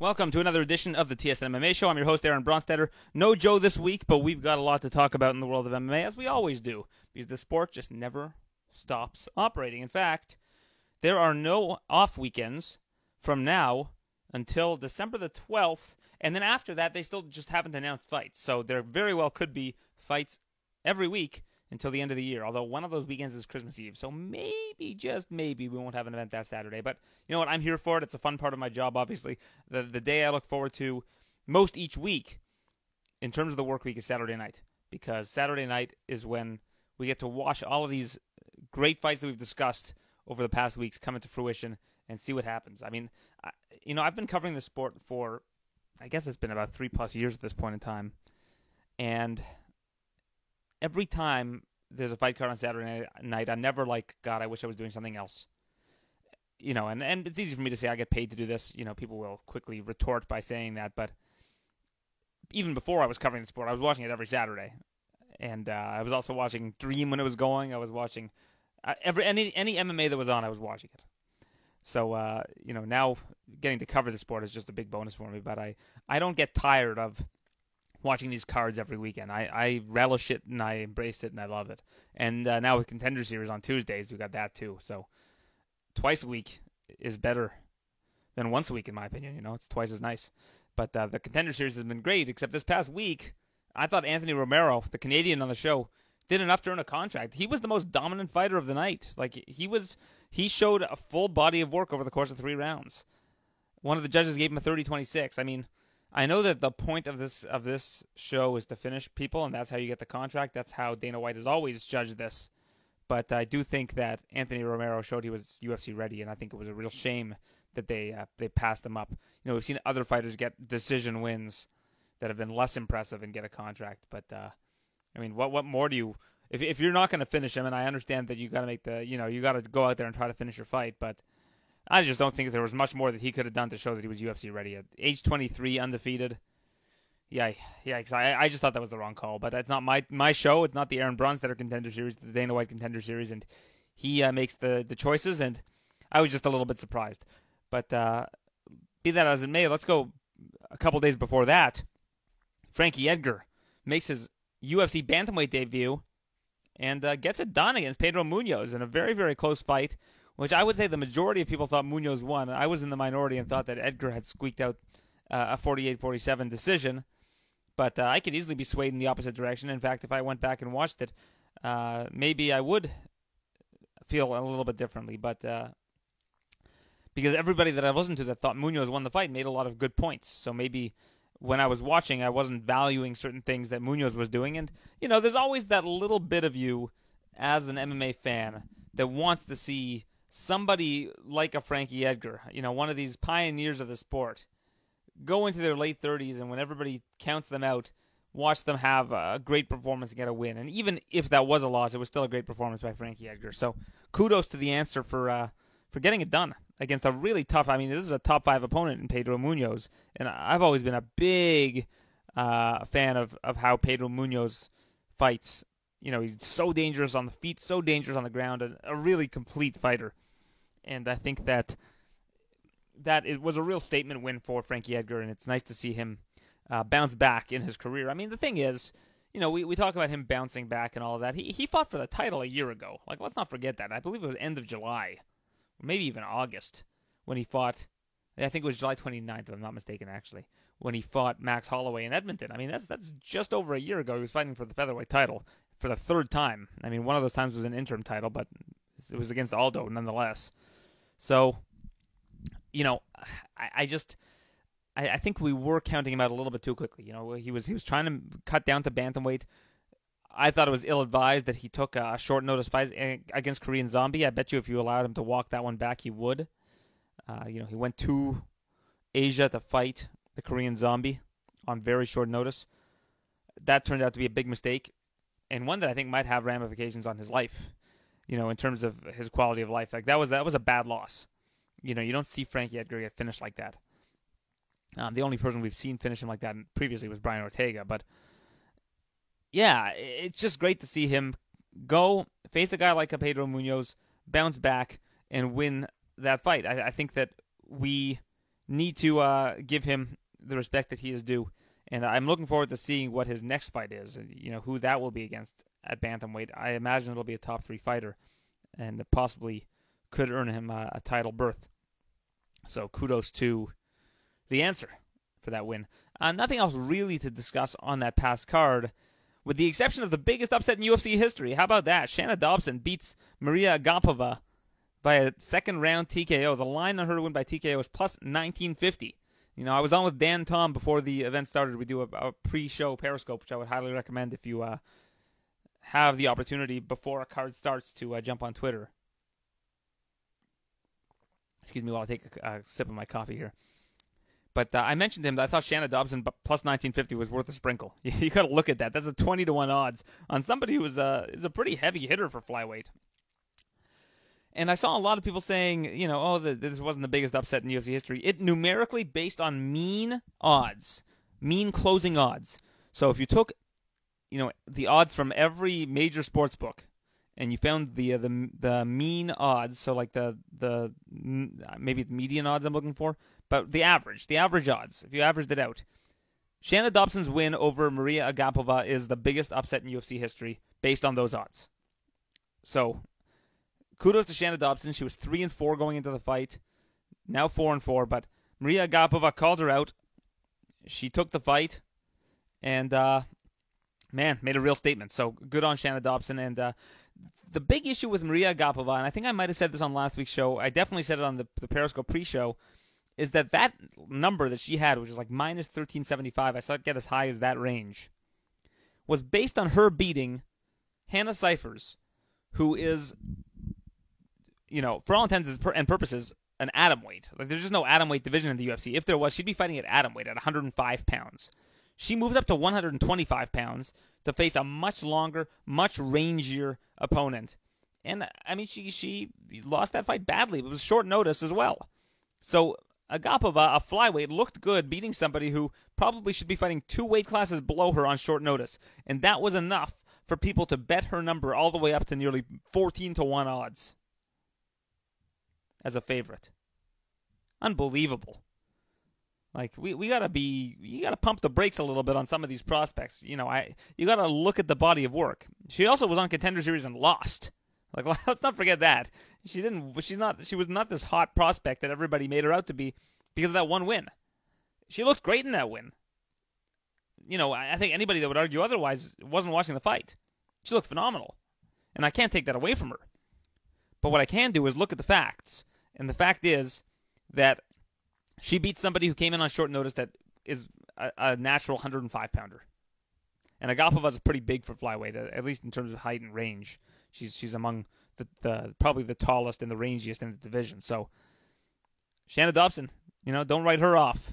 Welcome to another edition of the TSN MMA Show. I'm your host, Aaron Bronsteter. No Joe this week, but we've got a lot to talk about in the world of MMA, as we always do, because the sport just never stops operating. In fact, there are no off weekends from now until December the 12th, and then after that, they still just haven't announced fights. So there very well could be fights every week until the end of the year. Although one of those weekends is Christmas Eve, so maybe just maybe we won't have an event that Saturday. But you know what? I'm here for it. It's a fun part of my job. Obviously, the the day I look forward to most each week, in terms of the work week, is Saturday night because Saturday night is when we get to watch all of these great fights that we've discussed over the past weeks come into fruition and see what happens. I mean, I, you know, I've been covering the sport for, I guess it's been about three plus years at this point in time, and every time there's a fight card on Saturday night, I'm never like, God, I wish I was doing something else. You know, and, and it's easy for me to say I get paid to do this. You know, people will quickly retort by saying that, but even before I was covering the sport, I was watching it every Saturday, and uh, I was also watching Dream when it was going. I was watching uh, every any any MMA that was on. I was watching it. So uh, you know, now getting to cover the sport is just a big bonus for me. But I I don't get tired of watching these cards every weekend. I, I relish it and I embrace it and I love it. And uh, now with Contender Series on Tuesdays, we got that too. So twice a week is better than once a week, in my opinion. You know, it's twice as nice. But uh, the Contender Series has been great, except this past week, I thought Anthony Romero, the Canadian on the show, did enough to earn a contract. He was the most dominant fighter of the night. Like he was, he showed a full body of work over the course of three rounds. One of the judges gave him a 30-26. I mean, I know that the point of this of this show is to finish people, and that's how you get the contract. That's how Dana White has always judged this. But I do think that Anthony Romero showed he was UFC ready, and I think it was a real shame that they uh, they passed him up. You know, we've seen other fighters get decision wins that have been less impressive and get a contract. But uh, I mean, what what more do you? If if you're not going to finish him, and I understand that you got to make the you know you got to go out there and try to finish your fight, but I just don't think there was much more that he could have done to show that he was UFC ready. At age 23, undefeated. Yeah, yeah. I, I just thought that was the wrong call. But it's not my my show. It's not the Aaron Bronsteter Contender Series, the Dana White Contender Series, and he uh, makes the the choices. And I was just a little bit surprised. But uh, be that as it may, let's go a couple days before that. Frankie Edgar makes his UFC bantamweight debut and uh, gets it done against Pedro Munhoz in a very very close fight which I would say the majority of people thought Munhoz won. I was in the minority and thought that Edgar had squeaked out uh, a 48-47 decision, but uh, I could easily be swayed in the opposite direction. In fact, if I went back and watched it, uh, maybe I would feel a little bit differently. But uh, because everybody that I listened to that thought Munhoz won the fight made a lot of good points, so maybe when I was watching, I wasn't valuing certain things that Munhoz was doing. And, you know, there's always that little bit of you as an MMA fan that wants to see somebody like a Frankie Edgar, you know, one of these pioneers of the sport, go into their late 30s and when everybody counts them out, watch them have a great performance and get a win. And even if that was a loss, it was still a great performance by Frankie Edgar. So kudos to the answer for uh, for getting it done against a really tough. I mean, this is a top five opponent in Pedro Munhoz, and I've always been a big uh, fan of of how Pedro Munhoz fights you know, he's so dangerous on the feet, so dangerous on the ground, a, a really complete fighter. And I think that that it was a real statement win for Frankie Edgar, and it's nice to see him uh, bounce back in his career. I mean, the thing is, you know, we, we talk about him bouncing back and all of that. He he fought for the title a year ago. Like, let's not forget that. I believe it was end of July, maybe even August, when he fought. I think it was July 29th, if I'm not mistaken, actually, when he fought Max Holloway in Edmonton. I mean, that's that's just over a year ago. He was fighting for the featherweight title for the third time. I mean, one of those times was an interim title, but it was against Aldo nonetheless. So, you know, I, I just. I, I think we were counting him out a little bit too quickly. You know, he was he was trying to cut down to bantamweight. I thought it was ill advised that he took a short notice fight against Korean Zombie. I bet you if you allowed him to walk that one back, he would. Uh, you know, he went to Asia to fight the Korean Zombie on very short notice. That turned out to be a big mistake and one that I think might have ramifications on his life. You know, in terms of his quality of life, like that was that was a bad loss. You know, you don't see Frankie Edgar get finished like that. Um, the only person we've seen finish him like that previously was Brian Ortega, but yeah, it's just great to see him go face a guy like Pedro Munhoz, bounce back, and win that fight. I, I think that we need to uh, give him the respect that he is due. And I'm looking forward to seeing what his next fight is. And, You know who that will be against at bantamweight. I imagine it'll be a top three fighter, and possibly could earn him a, a title berth. So kudos to the answer for that win. Uh, nothing else really to discuss on that past card, with the exception of the biggest upset in UFC history. How about that? Shana Dobson beats Maria Agapova by a second round TKO. The line on her to win by TKO is plus 1950. You know, I was on with Dan Tom before the event started. We do a, a pre-show Periscope, which I would highly recommend if you uh, have the opportunity before a card starts to uh, jump on Twitter. Excuse me while I take a, a sip of my coffee here. But uh, I mentioned him that I thought Shana Dobson plus 1950 was worth a sprinkle. you got to look at that. That's a 20 to 1 odds on somebody who is a, is a pretty heavy hitter for flyweight. And I saw a lot of people saying, you know, oh, the, this wasn't the biggest upset in UFC history. It numerically based on mean odds, mean closing odds. So if you took, you know, the odds from every major sports book, and you found the uh, the the mean odds, so like the the maybe the median odds I'm looking for, but the average, the average odds. If you averaged it out, Shana Dobson's win over Maria Agapova is the biggest upset in UFC history based on those odds. So kudos to Shana Dobson. She was three and four going into the fight, now four and four. But Maria Agapova called her out. She took the fight, and uh, man, made a real statement. So good on Shana Dobson. And uh, the big issue with Maria Agapova, and I think I might have said this on last week's show. I definitely said it on the, the Periscope pre-show. Is that that number that she had, which is like minus thirteen seventy five? I saw it get as high as that range. Was based on her beating Hannah Cifers, who is you know, for all intents and purposes, an atom weight. Like there's just no atom weight division in the UFC. If there was, she'd be fighting at atom weight at 105 pounds. She moves up to 125 pounds to face a much longer, much rangier opponent. And I mean, she she lost that fight badly. It was short notice as well. So Agapova, a flyweight, looked good beating somebody who probably should be fighting two weight classes below her on short notice, and that was enough for people to bet her number all the way up to nearly 14 to one odds as a favorite. Unbelievable. Like we, we gotta be you gotta pump the brakes a little bit on some of these prospects. You know, I you gotta look at the body of work. She also was on contender series and lost. Like let's not forget that. She didn't she's not she was not this hot prospect that everybody made her out to be because of that one win. She looked great in that win. You know, I think anybody that would argue otherwise wasn't watching the fight. She looked phenomenal. And I can't take that away from her. But what I can do is look at the facts and the fact is that she beat somebody who came in on short notice that is a, a natural 105 pounder. And Agapova is pretty big for flyweight, at least in terms of height and range. She's she's among the, the probably the tallest and the rangiest in the division. So Shana Dobson, you know, don't write her off.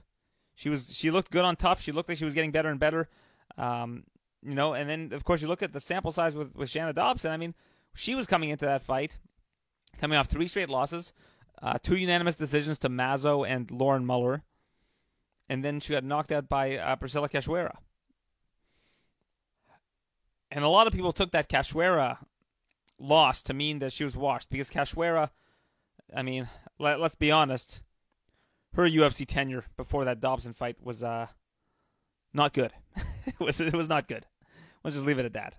She was she looked good on tough. She looked like she was getting better and better. Um, you know, and then of course you look at the sample size with with Shana Dobson. I mean, she was coming into that fight, coming off three straight losses, uh, two unanimous decisions to Mazo and Lauren Mueller. And then she got knocked out by uh, Priscila Cachoeira. And a lot of people took that Cachoeira loss to mean that she was washed because Cachoeira, I mean, let, us be honest, her UFC tenure before that Dobson fight was uh, not good. it was it was not good. Let's just leave it at that.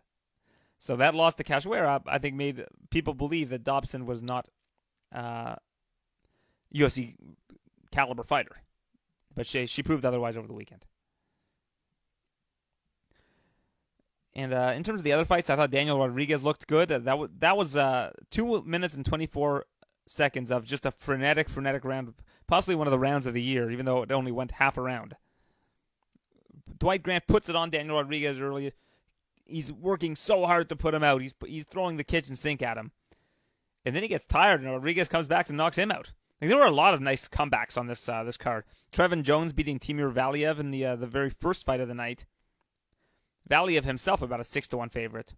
So that loss to Cachoeira, I think, made people believe that Dobson was not uh, UFC caliber fighter. But she she proved otherwise over the weekend. And uh, in terms of the other fights, I thought Daniel Rodriguez looked good. That w- that was uh, two minutes and twenty four seconds of just a frenetic, frenetic round, possibly one of the rounds of the year, even though it only went half a round. Dwight Grant puts it on Daniel Rodriguez early. He's working so hard to put him out. He's he's throwing the kitchen sink at him, and then he gets tired, and Rodriguez comes back and knocks him out. Like, there were a lot of nice comebacks on this uh, this card. Trevin Jones beating Timur Valiev in the uh, the very first fight of the night. Valiev himself about a six to one favorite.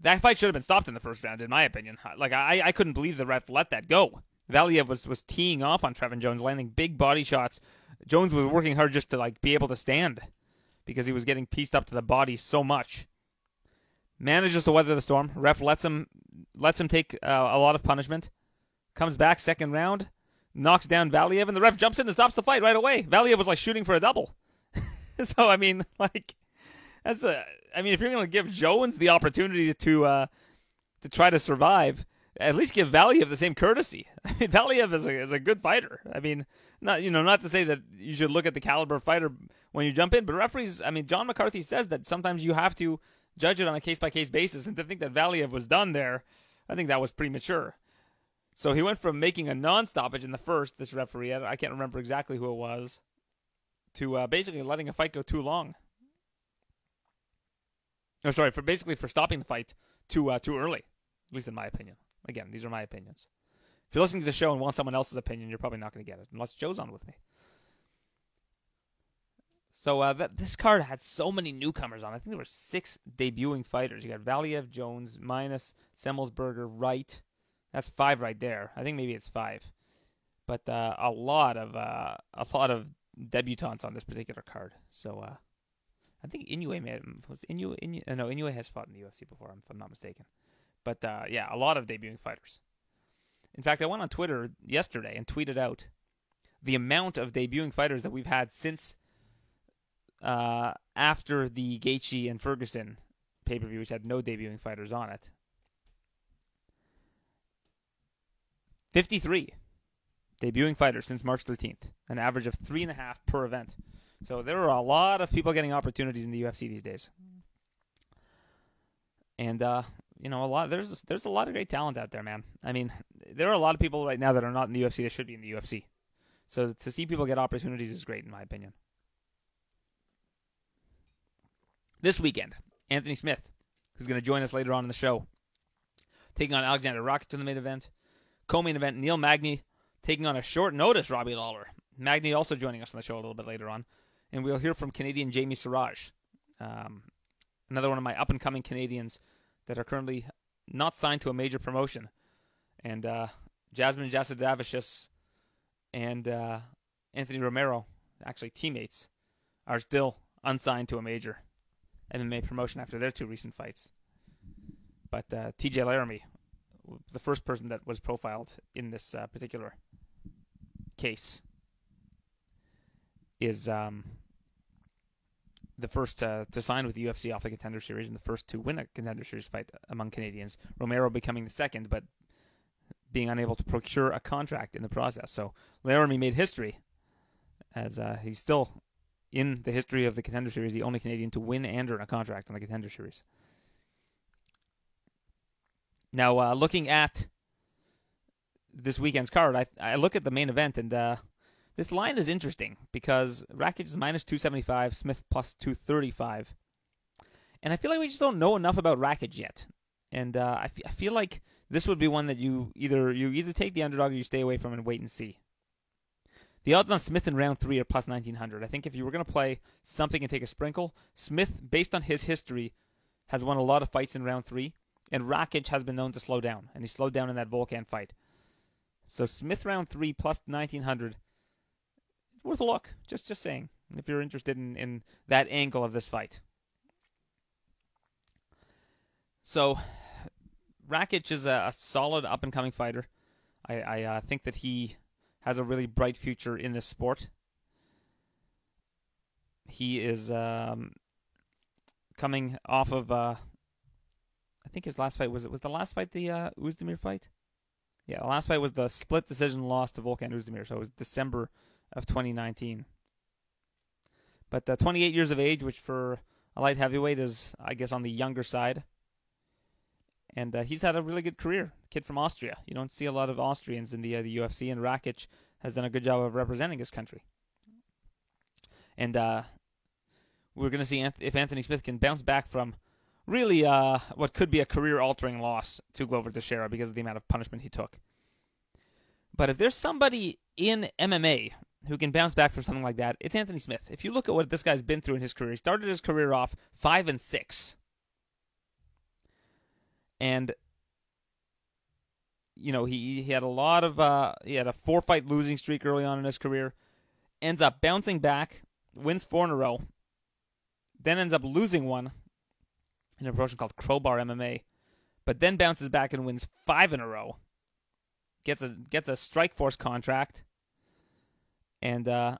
That fight should have been stopped in the first round, in my opinion. Like I, I couldn't believe the ref let that go. Valiev was was teeing off on Trevin Jones, landing big body shots. Jones was working hard just to like be able to stand because he was getting pieced up to the body so much. Manages to weather the storm. Ref lets him lets him take uh, a lot of punishment comes back second round, knocks down Valiev, and the ref jumps in and stops the fight right away. Valiev was like shooting for a double. so I mean, like that's a. I mean, if you're going to give Jones the opportunity to uh, to try to survive, at least give Valiev the same courtesy. I mean, Valiev is a is a good fighter. I mean, not you know not to say that you should look at the caliber of fighter when you jump in, but referees. I mean, John McCarthy says that sometimes you have to judge it on a case by case basis, and to think that Valiev was done there, I think that was premature. So he went from making a non stoppage in the first. This referee, I can't remember exactly who it was, to uh, basically letting a fight go too long. Oh, sorry, for basically for stopping the fight too uh, too early, at least in my opinion. Again, these are my opinions. If you're listening to the show and want someone else's opinion, you're probably not going to get it unless Joe's on with me. So uh, that this card had so many newcomers on. I think there were six debuting fighters. You got Valiev, Jones, Minus, Semelsberger, Wright. That's five right there. I think maybe it's five, but uh, a lot of uh, a lot of debutants on this particular card. So uh, I think Inoue made was Inoue, uh, no Inoue has fought in the UFC before, if I'm not mistaken. But uh, yeah, a lot of debuting fighters. In fact, I went on Twitter yesterday and tweeted out the amount of debuting fighters that we've had since uh, after the Gaethje and Ferguson pay per view, which had no debuting fighters on it. 53 debuting fighters since March 13th, an average of three and a half per event. So there are a lot of people getting opportunities in the UFC these days, and uh, you know a lot. There's there's a lot of great talent out there, man. I mean, there are a lot of people right now that are not in the UFC that should be in the UFC. So to see people get opportunities is great, in my opinion. This weekend, Anthony Smith, who's going to join us later on in the show, taking on Alexander Rakic in the main event. Co-main event, Neil Magny taking on a short notice Robbie Lawler. Magny also joining us on the show a little bit later on. And we'll hear from Canadian Jamie Siraj, um, another one of my up-and-coming Canadians that are currently not signed to a major promotion. And uh, Jasmine Jasudavicius and uh, Anthony Romero, actually teammates, are still unsigned to a major MMA promotion after their two recent fights. But uh, TJ Laramie, the first person that was profiled in this uh, particular case, is um, the first uh, to sign with the UFC off the Contender Series and the first to win a Contender Series fight among Canadians. Romero becoming the second, but being unable to procure a contract in the process. So Laramie made history, as uh, he's still in the history of the Contender Series, the only Canadian to win and earn a contract on the Contender Series. Now, uh, looking at this weekend's card, I I look at the main event, and uh, this line is interesting because Rakic is minus 275, Smith plus 235. And I feel like we just don't know enough about Rakic yet. And uh, I, f- I feel like this would be one that you either you either take the underdog or you stay away from and wait and see. The odds on Smith in round three are plus 1900. I think if you were going to play something and take a sprinkle, Smith, based on his history, has won a lot of fights in round three, and Rakic has been known to slow down, and he slowed down in that Volkan fight. So Smith round three plus 1900, it's worth a look. Just just saying, if you're interested in, in that angle of this fight. So, Rakic is a, a solid up and coming fighter. I, I uh, think that he has a really bright future in this sport. He is um, coming off of, uh, I think his last fight was it was the last fight the uh, Oezdemir fight. Yeah, the last fight was the split decision loss to Volkan Oezdemir, so it was December of 2019. But uh, 28 years of age, which for a light heavyweight is, I guess, on the younger side. And uh, he's had a really good career. Kid from Austria. You don't see a lot of Austrians in the uh, the UFC, and Rakic has done a good job of representing his country. And uh, we're going to see if Anthony Smith can bounce back from really uh, what could be a career-altering loss to Glover Teixeira because of the amount of punishment he took. But if there's somebody in MMA who can bounce back from something like that, it's Anthony Smith. If you look at what this guy's been through in his career, he started his career off five and six, and you know he he had a lot of uh, he had a four fight losing streak early on in his career, ends up bouncing back, wins four in a row, then ends up losing one in a promotion called Crowbar MMA, but then bounces back and wins five in a row gets a gets a Strikeforce contract, and uh,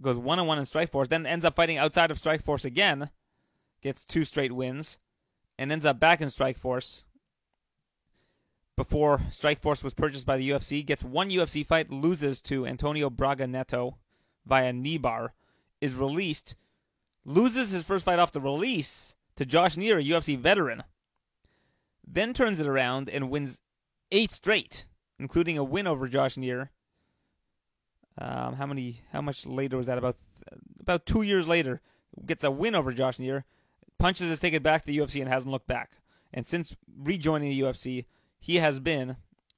goes one on one in Strikeforce. Then ends up fighting outside of Strikeforce again, gets two straight wins, and ends up back in Strikeforce. Before Strikeforce was purchased by the UFC, gets one UFC fight, loses to Antonio Braga Neto via knee bar, is released, loses his first fight off the release to Josh Neer, a UFC veteran, then turns it around and wins eight straight, including a win over Josh Neer. Um, how many? How much later was that? About about two years later, gets a win over Josh Neer, punches his ticket back to the UFC and hasn't looked back. And since rejoining the UFC, he has been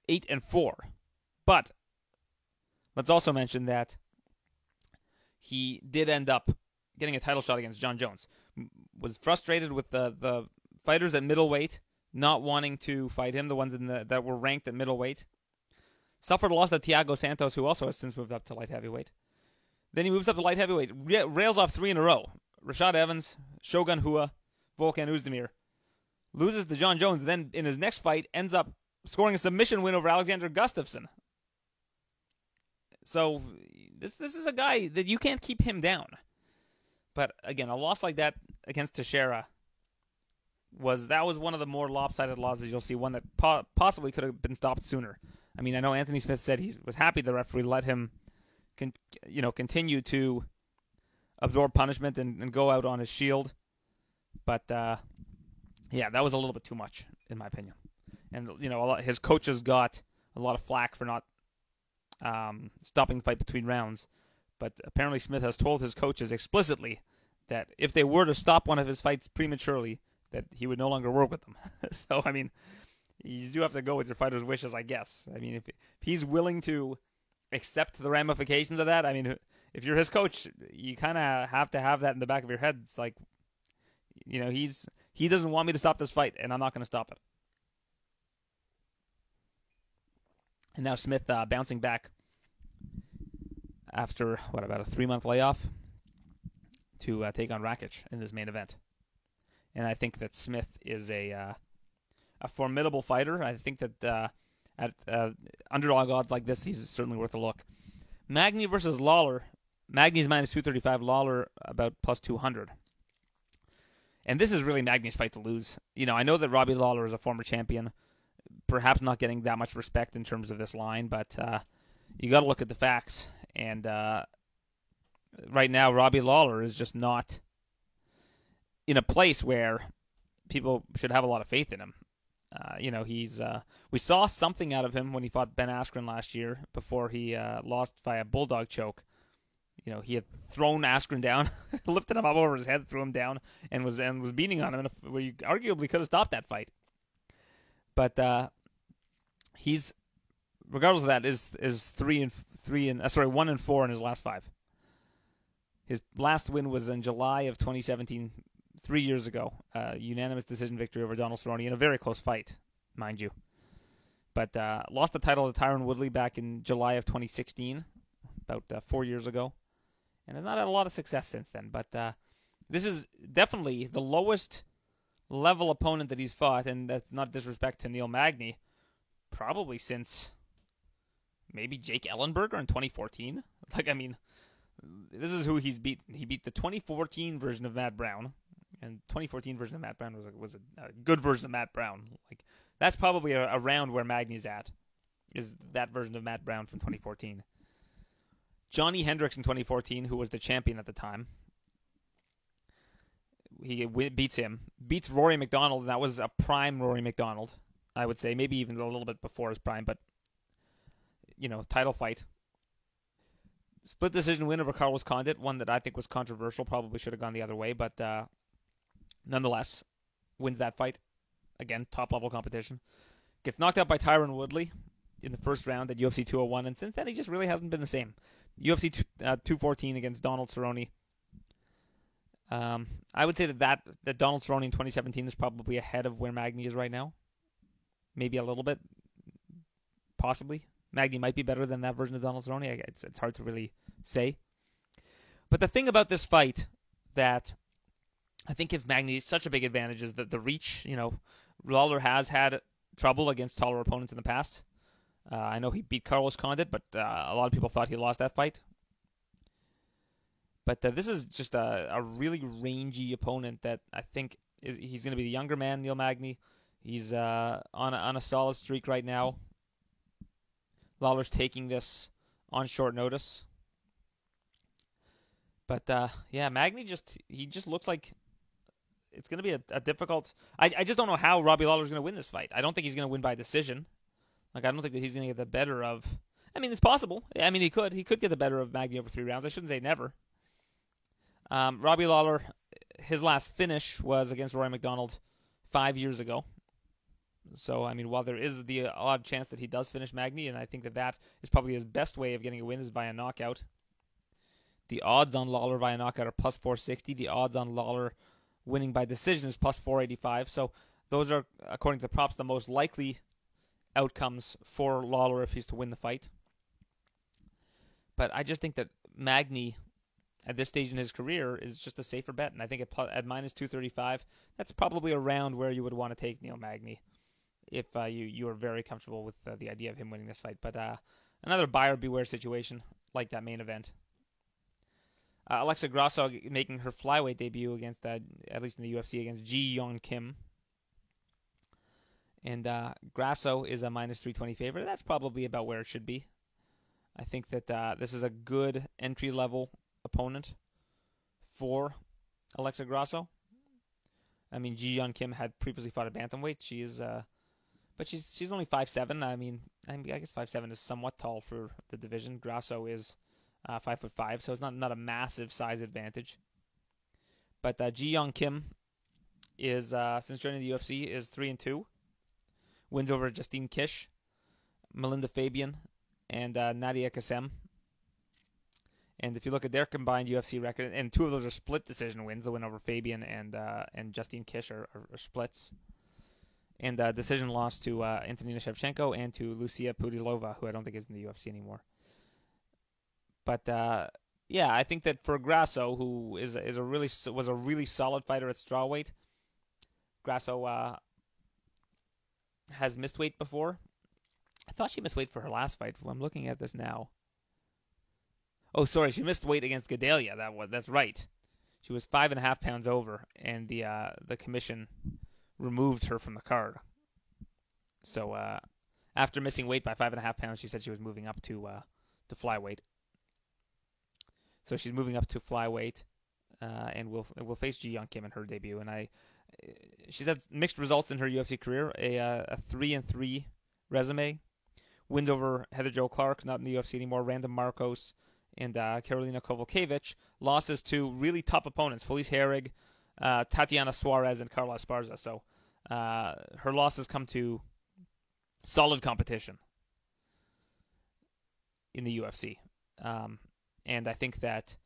eight and four. But let's also mention that he did end up getting a title shot against Jon Jones. Was frustrated with the the fighters at middleweight not wanting to fight him, the ones the, that were ranked at middleweight. Suffered a loss to Thiago Santos, who also has since moved up to light heavyweight. Then he moves up to light heavyweight, rails off three in a row. Rashad Evans, Shogun Rua, Volkan Oezdemir. Loses to Jon Jones, then in his next fight ends up scoring a submission win over Alexander Gustafsson. So this this is a guy that you can't keep him down. But again, a loss like that against Teixeira was that was one of the more lopsided losses you'll see. One that po- possibly could have been stopped sooner. I mean, I know Anthony Smith said he was happy the referee let him, con- you know, continue to absorb punishment and, and go out on his shield. But uh, yeah, that was a little bit too much, in my opinion. And you know, lot, his coaches got a lot of flack for not um, stopping the fight between rounds. But apparently, Smith has told his coaches explicitly that if they were to stop one of his fights prematurely, that he would no longer work with them. so, I mean, you do have to go with your fighter's wishes, I guess. I mean, if, if he's willing to accept the ramifications of that, I mean, if you're his coach, you kind of have to have that in the back of your head. It's like, you know, he's he doesn't want me to stop this fight, and I'm not going to stop it. And now Smith uh, bouncing back after what about a three month layoff to uh, take on Rakic in this main event and I think that Smith is a uh, a formidable fighter. I think that uh, at uh, underdog odds like this, he's certainly worth a look. Magny versus Lawler. Magny's minus two thirty five. Lawler about plus two hundred. And this is really Magny's fight to lose. You know, I know that Robbie Lawler is a former champion, perhaps not getting that much respect in terms of this line, but uh, you got to look at the facts. And uh, right now, Robbie Lawler is just not in a place where people should have a lot of faith in him. Uh, you know, he's uh, we saw something out of him when he fought Ben Askren last year before he uh, lost via bulldog choke. You know, he had thrown Askren down, lifted him up over his head, threw him down, and was and was beating on him, a, where you arguably could have stopped that fight. But uh, he's, regardless of that, is is three and three and uh, sorry one and four in his last five. His last win was in July of 2017 three years ago. Uh, unanimous decision victory over Donald Cerrone in a very close fight, mind you. But uh, lost the title to Tyron Woodley back in July of 2016, about uh, four years ago, and has not had a lot of success since then. But uh, this is definitely the lowest level opponent that he's fought, and that's not disrespect to Neil Magny, probably since maybe Jake Ellenberger in 2014. Like, I mean, this is who he's beat. He beat the 2014 version of Matt Brown, and 2014 version of Matt Brown was a, was a, a good version of Matt Brown. Like that's probably a, a round where Magny's at, is that version of Matt Brown from 2014. Johnny Hendricks in 2014, who was the champion at the time, he beats him, beats Rory MacDonald, and that was a prime Rory MacDonald, I would say, maybe even a little bit before his prime, but you know, title fight. Split decision win over Carlos Condit, one that I think was controversial, probably should have gone the other way, but uh, nonetheless, wins that fight. Again, top level competition. Gets knocked out by Tyron Woodley in the first round at UFC 201, and since then he just really hasn't been the same. UFC two, uh, 214 against Donald Cerrone. Um, I would say that, that that Donald Cerrone in 2017 is probably ahead of where Magny is right now. Maybe a little bit, possibly. Magny might be better than that version of Donald Cerrone. It's it's hard to really say. But the thing about this fight that I think if Magny such a big advantage is that the reach, you know, Lawler has had trouble against taller opponents in the past. Uh, I know he beat Carlos Condit, but uh, a lot of people thought he lost that fight. But uh, this is just a, a really rangy opponent that I think is, he's going to be the younger man, Neil Magny. He's uh, on a, on a solid streak right now. Lawler's taking this on short notice. But uh, yeah, Magny just he just looks like it's going to be a, a difficult. I, I just don't know how Robbie Lawler's going to win this fight. I don't think he's going to win by decision. Like I don't think that he's going to get the better of. I mean, it's possible. I mean, he could. He could get the better of Magny over three rounds. I shouldn't say never. Um, Robbie Lawler, his last finish was against Rory MacDonald five years ago. So, I mean, while there is the odd chance that he does finish Magny, and I think that that is probably his best way of getting a win is via knockout. The odds on Lawler via knockout are plus 460. The odds on Lawler winning by decision is plus 485. So, those are, according to the props, the most likely outcomes for Lawler if he's to win the fight. But I just think that Magny at this stage in his career is just a safer bet, and I think at, plus, at minus 235, that's probably around where you would want to take Neil Magny if uh, you you are very comfortable with uh, the idea of him winning this fight. But uh, another buyer beware situation like that main event. Uh, Alexa Grasso making her flyweight debut against, uh, at least in the UFC, against Ji Yeon Kim. And uh, Grasso is a minus 320 favorite. That's probably about where it should be. I think that this is a good entry level opponent for Alexa Grasso. I mean, Ji Yeon Kim had previously fought at bantamweight. She is uh, but she's she's only five seven. I mean, I, guess five seven is somewhat tall for the division. Grasso is uh, five foot five, so it's not not a massive size advantage. But uh, Ji Yeon Kim is uh, since joining the UFC is three and two. Wins over Justine Kish, Melinda Fabian, and uh, Nadia Kassem. And if you look at their combined UFC record, and two of those are split decision wins, the win over Fabian and uh, and Justine Kish are, are, are splits and uh, decision loss to uh, Antonina Shevchenko and to Lucia Pudilova, who I don't think is in the UFC anymore. But uh, yeah, I think that for Grasso, who is is a really was a really solid fighter at strawweight, Grasso uh, has missed weight before. I thought she missed weight for her last fight. I'm looking at this now. Oh, sorry, she missed weight against Gadelha. That was that's right. She was five and a half pounds over, and the uh, the commission removed her from the card. So uh, after missing weight by five and a half pounds, she said she was moving up to uh, to flyweight. So she's moving up to flyweight, uh, and will will face Ji Yeon Kim in her debut. And I, she's had mixed results in her UFC career. A uh, a three and three resume, wins over Heather Jo Clark, not in the UFC anymore. Randa Markos and uh, Karolina Kowalkiewicz. Losses to really tough opponents: Felice Herrig, uh, Tatiana Suarez, and Carla Esparza. So uh, her losses come to solid competition in the UFC, um, and I think that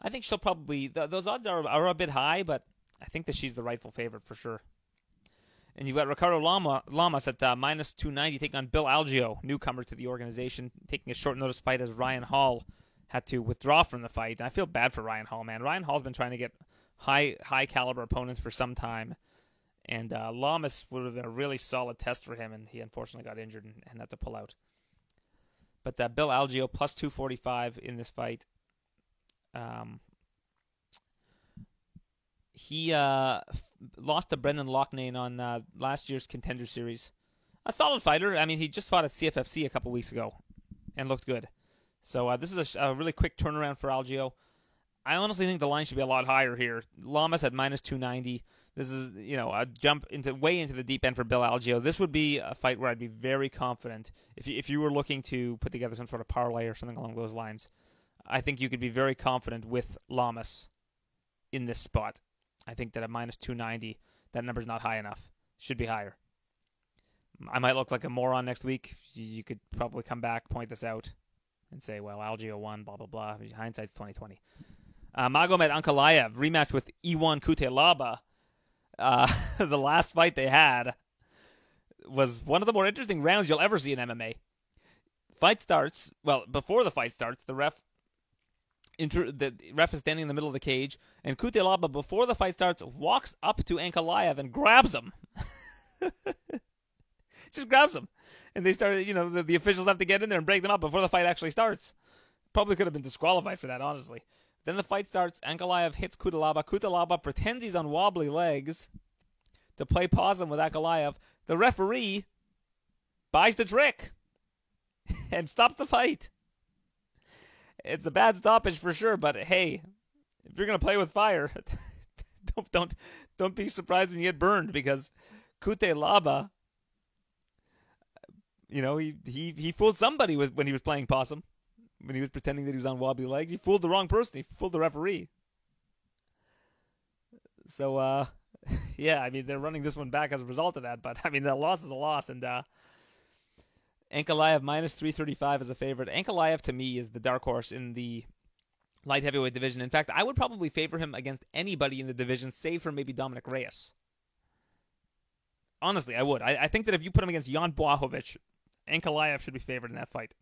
I think she'll probably th- those odds are are a bit high, but I think that she's the rightful favorite for sure. And you've got Ricardo Lama, Lamas at uh, minus 290 taking on Bill Algeo, newcomer to the organization, taking a short notice fight as Ryan Hall had to withdraw from the fight. And I feel bad for Ryan Hall, man. Ryan Hall's been trying to get high high caliber opponents for some time, and uh, Lamas would have been a really solid test for him, and he unfortunately got injured and, and had to pull out. But uh, Bill Algeo plus 245 in this fight. Um, he uh, f- lost to Brendan Loughnane on uh, last year's Contender Series. A solid fighter. I mean, he just fought at CFFC a couple weeks ago and looked good. So uh, this is a, a, really quick turnaround for Algeo. I honestly think the line should be a lot higher here. Lamas at minus 290. This is, you know, a jump into way into the deep end for Bill Algeo. This would be a fight where I'd be very confident if you, if you were looking to put together some sort of parlay or something along those lines. I think you could be very confident with Lamas in this spot. I think that at minus 290, that number's not high enough. Should be higher. I might look like a moron next week. You could probably come back, point this out, and say, "Well, Algeo won." Blah blah blah. Hindsight's 2020. Uh, Magomed Ankalaev rematch with Ion Cutelaba. Uh, the last fight they had was one of the more interesting rounds you'll ever see in MMA. Fight starts well before the fight starts. The ref, inter, the ref is standing in the middle of the cage, and Cutelaba before the fight starts walks up to Ankalaev and grabs him. just grabs him, and they started. You know, the, the officials have to get in there and break them up before the fight actually starts. Probably could have been disqualified for that, honestly. Then the fight starts. Ankalaev hits Cutelaba. Cutelaba pretends he's on wobbly legs to play possum with Ankalaev. The referee buys the trick and stops the fight. It's a bad stoppage for sure, but hey, if you're gonna play with fire, don't don't don't be surprised when you get burned because Cutelaba, you know, he he he fooled somebody with when he was playing possum, when he was pretending that he was on wobbly legs. He fooled the wrong person. He fooled the referee. So uh, yeah, I mean they're running this one back as a result of that, but I mean the loss is a loss, and uh, Ankalaev minus 335 as a favorite. Ankalaev to me is the dark horse in the light heavyweight division. In fact, I would probably favor him against anybody in the division, save for maybe Dominick Reyes. Honestly, I would. I, I think that if you put him against Jan Blachowicz, Ankalaev should be favored in that fight.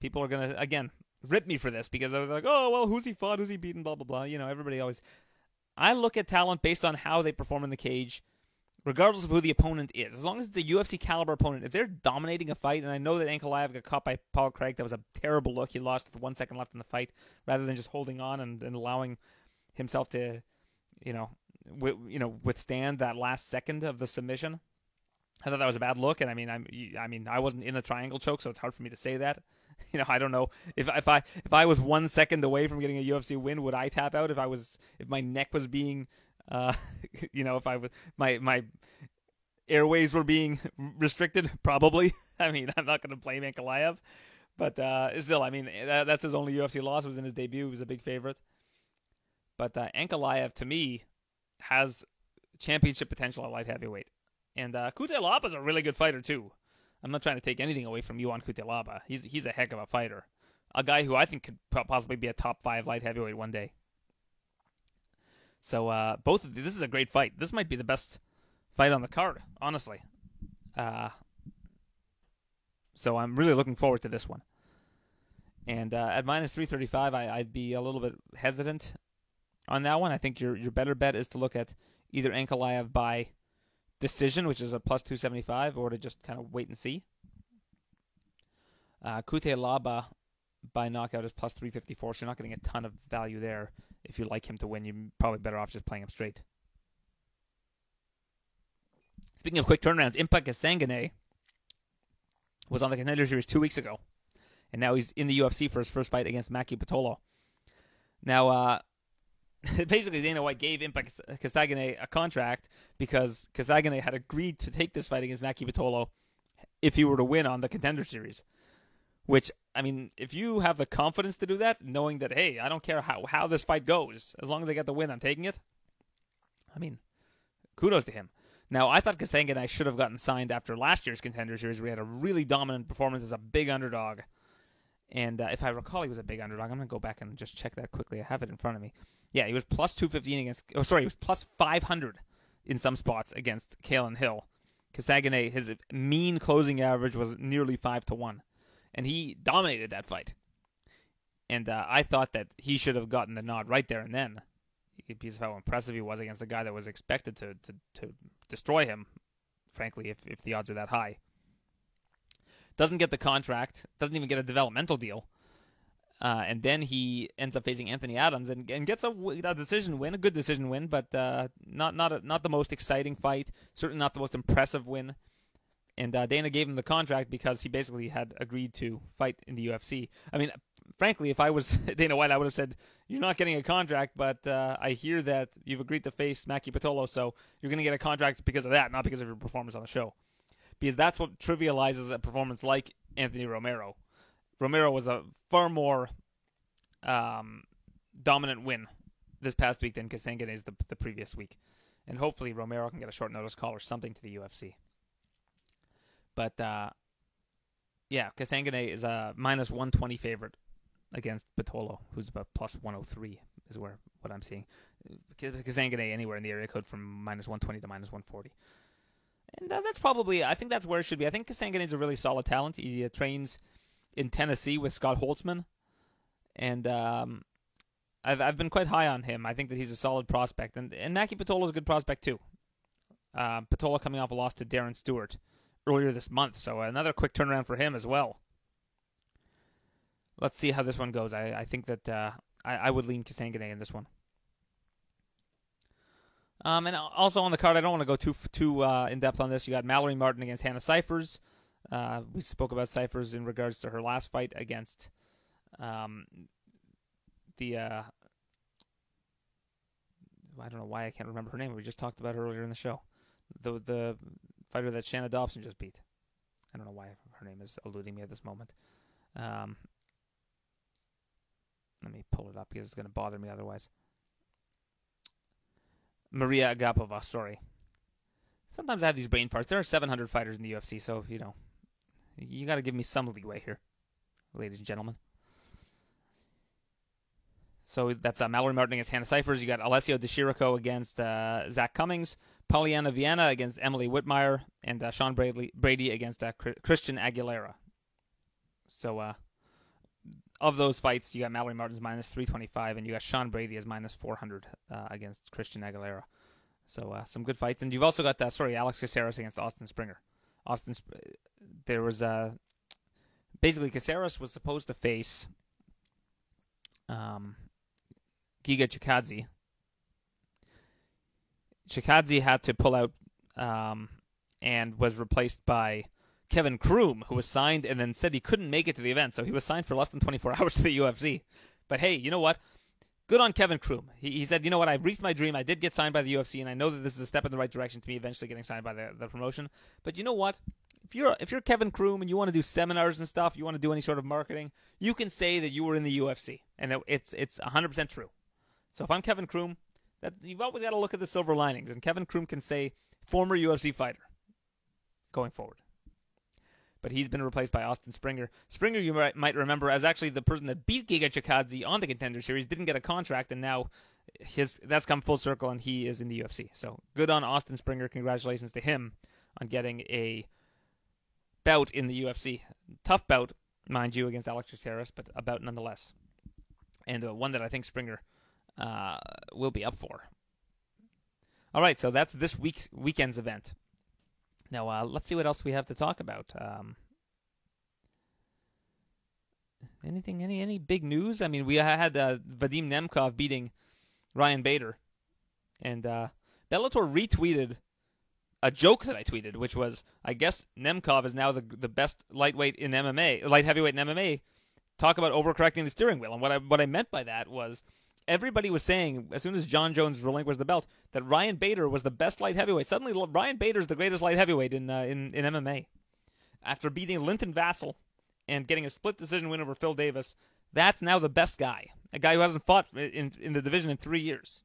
People are gonna again rip me for this because I was like, oh well, who's he fought, who's he beaten, blah blah blah. You know, everybody always. I look at talent based on how they perform in the cage regardless of who the opponent is. As long as it's a UFC caliber opponent, if they're dominating a fight, and I know that Ankalaev got caught by Paul Craig, that was a terrible look. He lost with one second left in the fight, rather than just holding on and, and allowing himself to, you know, w- you know, withstand that last second of the submission. I thought that was a bad look, and I mean, I'm, I mean, I wasn't in the triangle choke, so it's hard for me to say that. You know, I don't know if if I if I was one second away from getting a UFC win, would I tap out? If I was if my neck was being uh, you know, if I was my my airways were being restricted, probably. I mean, I'm not going to blame Ankalaev, but uh, still, I mean, that, that's his only UFC loss. It was in his debut. He was a big favorite. But uh, Ankalaev, to me, has championship potential at light heavyweight. And uh, Cutelaba is a really good fighter, too. I'm not trying to take anything away from Ion Cutelaba. He's, he's a heck of a fighter. A guy who I think could possibly be a top five light heavyweight one day. So uh, both of the, this is a great fight. This might be the best fight on the card, honestly. Uh, so I'm really looking forward to this one. And uh, at minus 335, I, would be a little bit hesitant on that one. I think your your better bet is to look at either Ankalaev by decision, which is a plus 275, or to just kind of wait and see. Uh, Cutelaba by knockout is plus 354, so you're not getting a ton of value there. If you like him to win, you're probably better off just playing him straight. Speaking of quick turnarounds, Impa Kasanganay was on the contender series two weeks ago, and now he's in the UFC for his first fight against Maki Pitolo. Now, uh, basically, Dana White gave Impa Kasanganay a contract because Kasanganay had agreed to take this fight against Maki Pitolo if he were to win on the contender series. Which I mean, if you have the confidence to do that, knowing that hey, I don't care how how this fight goes, as long as I get the win, I'm taking it. I mean, kudos to him. Now, I thought Kasanganay should have gotten signed after last year's contender series. We had a really dominant performance as a big underdog. And uh, if I recall, he was a big underdog. I'm going to go back and just check that quickly. I have it in front of me. Yeah, he was plus 215 against. Oh, sorry, he was plus 500 in some spots against Kalen Hill. Kasanganay, his mean closing average was nearly 5 to 1 and he dominated that fight. And uh, I thought that he should have gotten the nod right there and then. Because of how impressive he was against the guy that was expected to, to, to destroy him, frankly, if, if the odds are that high. Doesn't get the contract, doesn't even get a developmental deal. Uh, and then he ends up facing Anthony Adams and, and gets a, a decision win, a good decision win, but uh, not not a, not the most exciting fight. Certainly not the most impressive win and uh, Dana gave him the contract because he basically had agreed to fight in the UFC. I mean, frankly, if I was Dana White, I would have said, "You're not getting a contract, but uh, I hear that you've agreed to face Maki Pitolo, so you're going to get a contract because of that, not because of your performance on the show." Because that's what trivializes a performance like Anthony Romero. Romero was a far more um, dominant win this past week than Kasanganay's the, the previous week, and hopefully Romero can get a short notice call or something to the UFC. But uh, yeah, Kasanganay is a minus 120 favorite against Pitolo, who's about plus 103 is where what I'm seeing. Kasanganay anywhere in the area code from minus 120 to minus 140. And that's probably, I think that's where it should be. I think Kasanganay is a really solid talent. He uh, trains in Tennessee with Scott Holtzman. And um, I've I've been quite high on him. I think that he's a solid prospect. And, and Maki Pitolo is a good prospect too. Uh, Pitolo coming off a loss to Darren Stewart earlier this month, so another quick turnaround for him as well. Let's see how this one goes. I, I think that uh, I, I would lean Kasanganay in this one. Um, and also on the card, I don't want to go too too uh, in depth on this. You got Mallory Martin against Hannah Cifers. Uh, we spoke about Cifers in regards to her last fight against um, the. Uh, I don't know why I can't remember her name. We just talked about her earlier in the show. The the fighter that Shana Dobson just beat. I don't know why her name is eluding me at this moment. Um, let me pull it up because it's going to bother me otherwise. Maria Agapova, sorry. Sometimes I have these brain farts. There are 700 fighters in the UFC, so, you know, you got to give me some leeway here, ladies and gentlemen. So that's uh, Mallory Martin against Hannah Cifers. You got Alessio Di Chirico against uh, Zak Cummings, Polyana Viana against Emily Whitmire, and uh, Sean Brady, Brady against uh, Christian Aguilera. So uh, of those fights, you got Mallory Martin's minus 325, and you got Sean Brady as minus 400 uh, against Christian Aguilera. So uh, some good fights, and you've also got uh, sorry Alex Caceres against Austin Springer. Austin, there was uh, basically Caceres was supposed to face um, Giga Chikadze. Chikadze had to pull out um, and was replaced by Kevin Croom, who was signed and then said he couldn't make it to the event, so he was signed for less than 24 hours to the UFC. But hey, you know what? Good on Kevin Croom. He, he said, you know what? I've reached my dream. I did get signed by the UFC, and I know that this is a step in the right direction to me eventually getting signed by the, the promotion. But you know what? If you're if you're Kevin Croom and you want to do seminars and stuff, you want to do any sort of marketing, you can say that you were in the UFC, and it's it's 100% true. So if I'm Kevin Croom, that you've always got to look at the silver linings, and Kevin Croom can say former UFC fighter going forward but he's been replaced by Austin Springer. Springer, you might remember, as actually the person that beat Giga Chikadze on the Contender Series, didn't get a contract, and now his that's come full circle, and he is in the UFC. So good on Austin Springer. Congratulations to him on getting a bout in the UFC. Tough bout, mind you, against Alex Caceres, but a bout nonetheless, and uh, one that I think Springer uh, will be up for. All right, so that's this week's weekend's event. Now, uh, let's see what else we have to talk about. Um, anything, any, any big news? I mean, we had uh, Vadim Nemkov beating Ryan Bader, and uh, Bellator retweeted a joke that I tweeted, which was, I guess Nemkov is now the the best lightweight in MMA, light heavyweight in MMA. Talk about overcorrecting the steering wheel, and what I what I meant by that was everybody was saying as soon as Jon Jones relinquished the belt that Ryan Bader was the best light heavyweight. Suddenly, Ryan Bader's the greatest light heavyweight in uh, in, in MMA. After beating Linton Vassell and getting a split decision win over Phil Davis, that's now the best guy. A guy who hasn't fought in in the division in three years.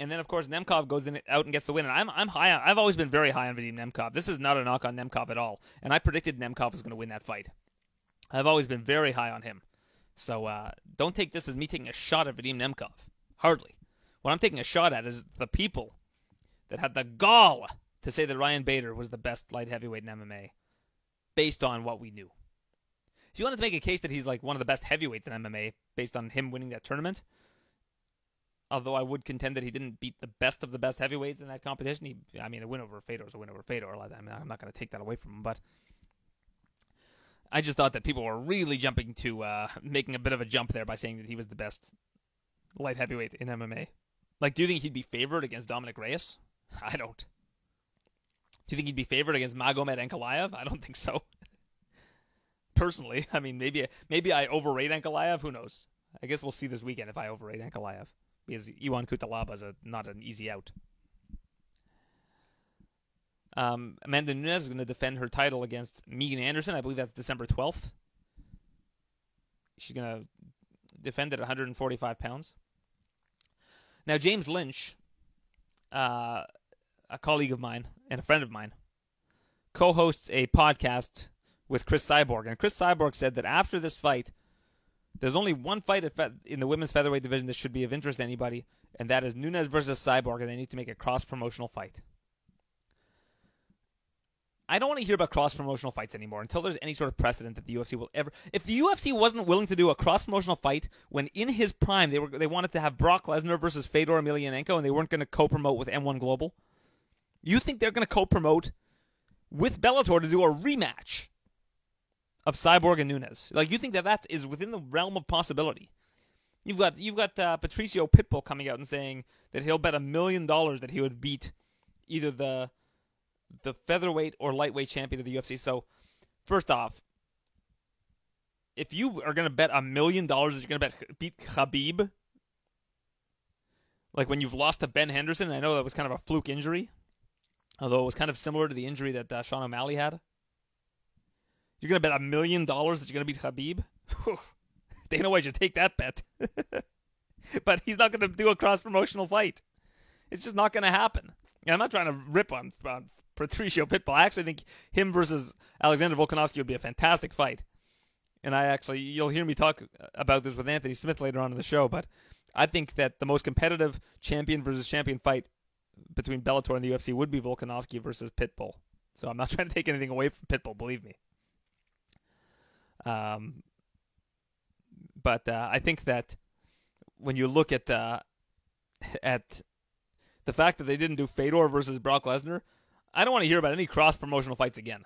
And then, of course, Nemkov goes in, out and gets the win. And I'm, I'm high. I've always been very high on Vadim Nemkov. This is not a knock on Nemkov at all. And I predicted Nemkov was going to win that fight. I've always been very high on him. So uh, don't take this as me taking a shot at Vadim Nemkov. Hardly. What I'm taking a shot at is the people that had the gall to say that Ryan Bader was the best light heavyweight in MMA based on what we knew. If you wanted to make a case that he's like one of the best heavyweights in MMA based on him winning that tournament, although I would contend that he didn't beat the best of the best heavyweights in that competition. He, I mean, a win over Fedor is a win over Fedor. I mean, I'm not going to take that away from him, but I just thought that people were really jumping to uh, making a bit of a jump there by saying that he was the best light heavyweight in MMA. Like, do you think he'd be favored against Dominick Reyes? I don't. Do you think he'd be favored against Magomed Ankalaev? I don't think so. Personally, I mean, maybe maybe I overrate Ankalaev. Who knows? I guess we'll see this weekend if I overrate Ankalaev because Ion Cutelaba is a, not an easy out. Um, Amanda Nunes is going to defend her title against Megan Anderson. I believe that's December 12th. She's going to defend at 145 pounds. Now, James Lynch, uh, a colleague of mine and a friend of mine, co hosts a podcast with Cris Cyborg. And Cris Cyborg said that after this fight, there's only one fight in the women's featherweight division that should be of interest to anybody, and that is Nunes versus Cyborg, and they need to make a cross promotional fight. I don't want to hear about cross promotional fights anymore until there's any sort of precedent that the UFC will ever. If the UFC wasn't willing to do a cross promotional fight when in his prime they were they wanted to have Brock Lesnar versus Fedor Emelianenko and they weren't going to co-promote with M1 Global, You think they're going to co-promote with Bellator to do a rematch of Cyborg and Nunes? Like you think that that is within the realm of possibility? You've got you've got uh, Patricio Pitbull coming out and saying that he'll bet a million dollars that he would beat either the the featherweight or lightweight champion of the UFC. So, first off, if you are going to bet a million dollars that you're going to bet beat Khabib, like when you've lost to Ben Henderson, I know that was kind of a fluke injury, although it was kind of similar to the injury that uh, Sean O'Malley had. You're going to bet a million dollars that you're going to beat Khabib? Dana White should take that bet. but he's not going to do a cross promotional fight. It's just not going to happen. And I'm not trying to rip on, on Patricio Pitbull. I actually think him versus Alexander Volkanovski would be a fantastic fight. And I actually, you'll hear me talk about this with Anthony Smith later on in the show, but I think that the most competitive champion versus champion fight between Bellator and the UFC would be Volkanovski versus Pitbull. So I'm not trying to take anything away from Pitbull, believe me. Um, but uh, I think that when you look at uh, at the fact that they didn't do Fedor versus Brock Lesnar, I don't want to hear about any cross promotional fights again.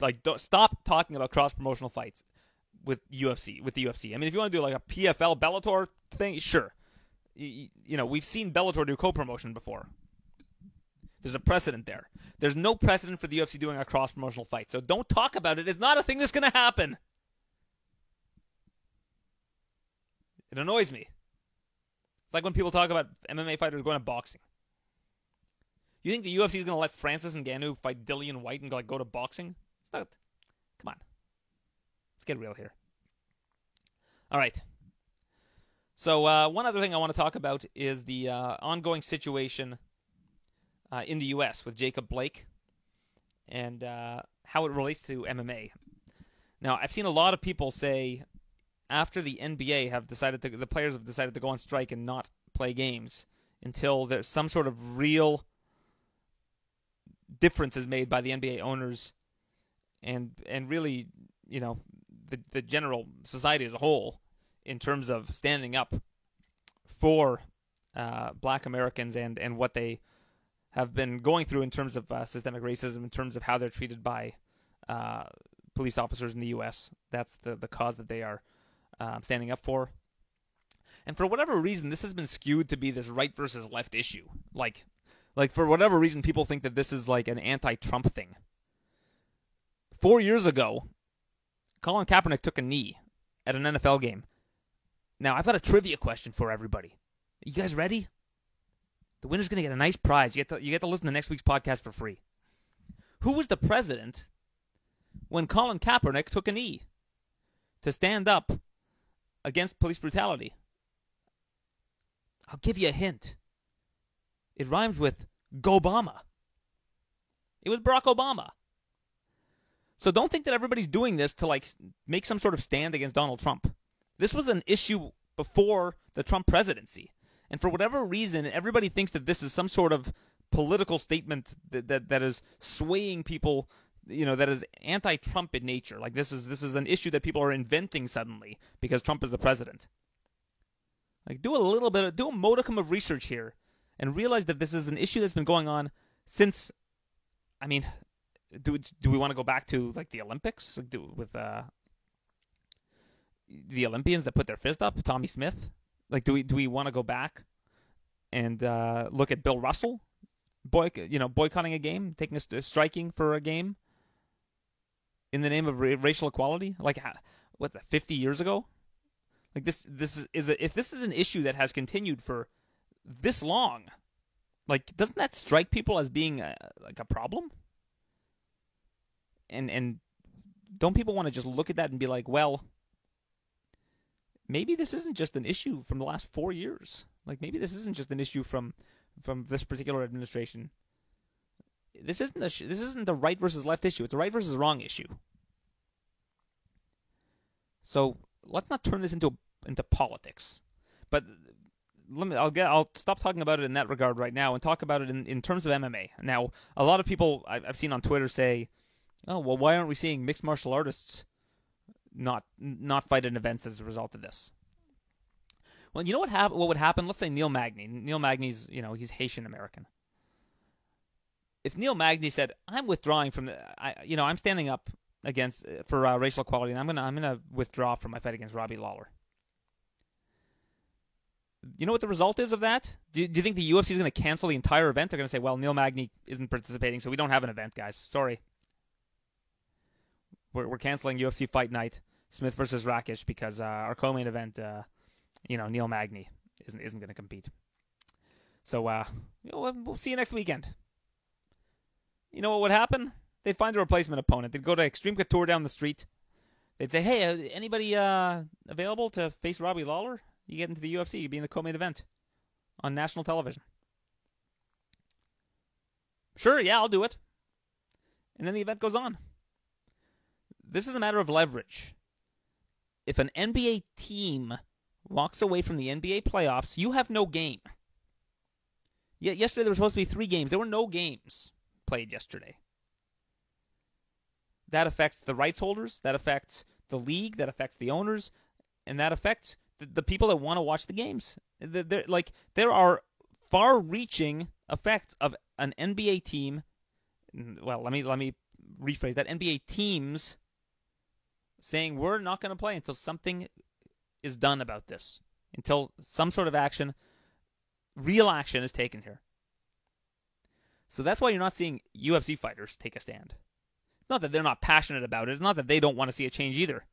Like, stop talking about cross promotional fights with UFC with the UFC. I mean, if you want to do like a PFL Bellator thing, sure. You, you know, we've seen Bellator do co-promotion before. There's a precedent there. There's no precedent for the UFC doing a cross promotional fight. So don't talk about it. It's not a thing that's going to happen. It annoys me. It's like when people talk about MMA fighters going to boxing. You think the UFC is going to let Francis Ngannou fight Dillian Whyte and like go to boxing? It's not. Come on. Let's get real here. All right. So uh, one other thing I want to talk about is the uh, ongoing situation uh, in the U.S. with Jacob Blake and uh, how it relates to MMA. Now, I've seen a lot of people say after the NBA have decided to, the players have decided to go on strike and not play games until there's some sort of real difference is made by the NBA owners and and really, you know, the the general society as a whole in terms of standing up for uh, Black Americans and and what they have been going through in terms of uh, systemic racism, in terms of how they're treated by uh, police officers in the U.S. That's the the cause that they are um, standing up for. And for whatever reason, this has been skewed to be this right versus left issue. Like, like for whatever reason, people think that this is like an anti-Trump thing. Four years ago, Colin Kaepernick took a knee at an NFL game. Now, I've got a trivia question for everybody. You guys ready? The winner's going to get a nice prize. You get, to, you get to listen to next week's podcast for free. Who was the president when Colin Kaepernick took a knee to stand up against police brutality? I'll give you a hint. It rhymes with Gobama. It was Barack Obama. So don't think that everybody's doing this to like make some sort of stand against Donald Trump. This was an issue before the Trump presidency. And for whatever reason, everybody thinks that this is some sort of political statement that, that, that is swaying people, you know, that is anti-Trump in nature. Like this is this is an issue that people are inventing suddenly because Trump is the president. Like do a little bit, of, do a modicum of research here, and realize that this is an issue that's been going on since. I mean, do do we want to go back to like the Olympics do, with uh, the Olympians that put their fist up, Tommie Smith? Like, do we do we want to go back and uh, look at Bill Russell, boy, you know, boycotting a game, taking a striking for a game in the name of ra- racial equality? Like, what, fifty years ago? Like this, this is, is a, if this is an issue that has continued for this long, like doesn't that strike people as being a, like a problem? And and don't people want to just look at that and be like, well, maybe this isn't just an issue from the last four years. Like maybe this isn't just an issue from from this particular administration. This isn't a sh- this isn't the right versus left issue. It's a right versus wrong issue. So let's not turn this into into politics. But let me I'll get I'll stop talking about it in that regard right now and talk about it in, in terms of MMA. Now, a lot of people I've seen on Twitter say, "Oh, well, why aren't we seeing mixed martial artists not not fight in events as a result of this?" Well, you know what hap- what would happen? Let's say Neil Magny. Neil Magny's, you know, he's Haitian American. if Neil Magny said, "I'm withdrawing from the," I, you know, I'm standing up against for uh, racial equality, and I'm gonna I'm gonna withdraw from my fight against Robbie Lawler. You know what the result is of that? Do, do you think the UFC is going to cancel the entire event? They're going to say, "Well, Neil Magny isn't participating, so we don't have an event, guys. Sorry, we're we're canceling UFC Fight Night, Smith versus Rakic, because uh, our co-main event, uh, you know, Neil Magny isn't isn't going to compete." So, uh, you know, we'll see you next weekend. You know what would happen? They'd find a replacement opponent. They'd go to Extreme Couture down the street. They'd say, "Hey, uh, anybody uh, available to face Robbie Lawler? You get into the UFC, you'd be in the co-main event on national television." Sure, yeah, I'll do it. And then the event goes on. This is a matter of leverage. If an NBA team walks away from the NBA playoffs, you have no game. Yet yesterday there were supposed to be three games. There were no games played yesterday. That affects the rights holders, that affects the league, that affects the owners, and that affects the, the people that want to watch the games. They're, like there are far-reaching effects of an NBA team. Well, let me let me rephrase that. NBA teams saying we're not going to play until something is done about this, until some sort of action, real action is taken here. So that's why you're not seeing UFC fighters take a stand. Not that they're not passionate about it. It's not that they don't want to see a change either.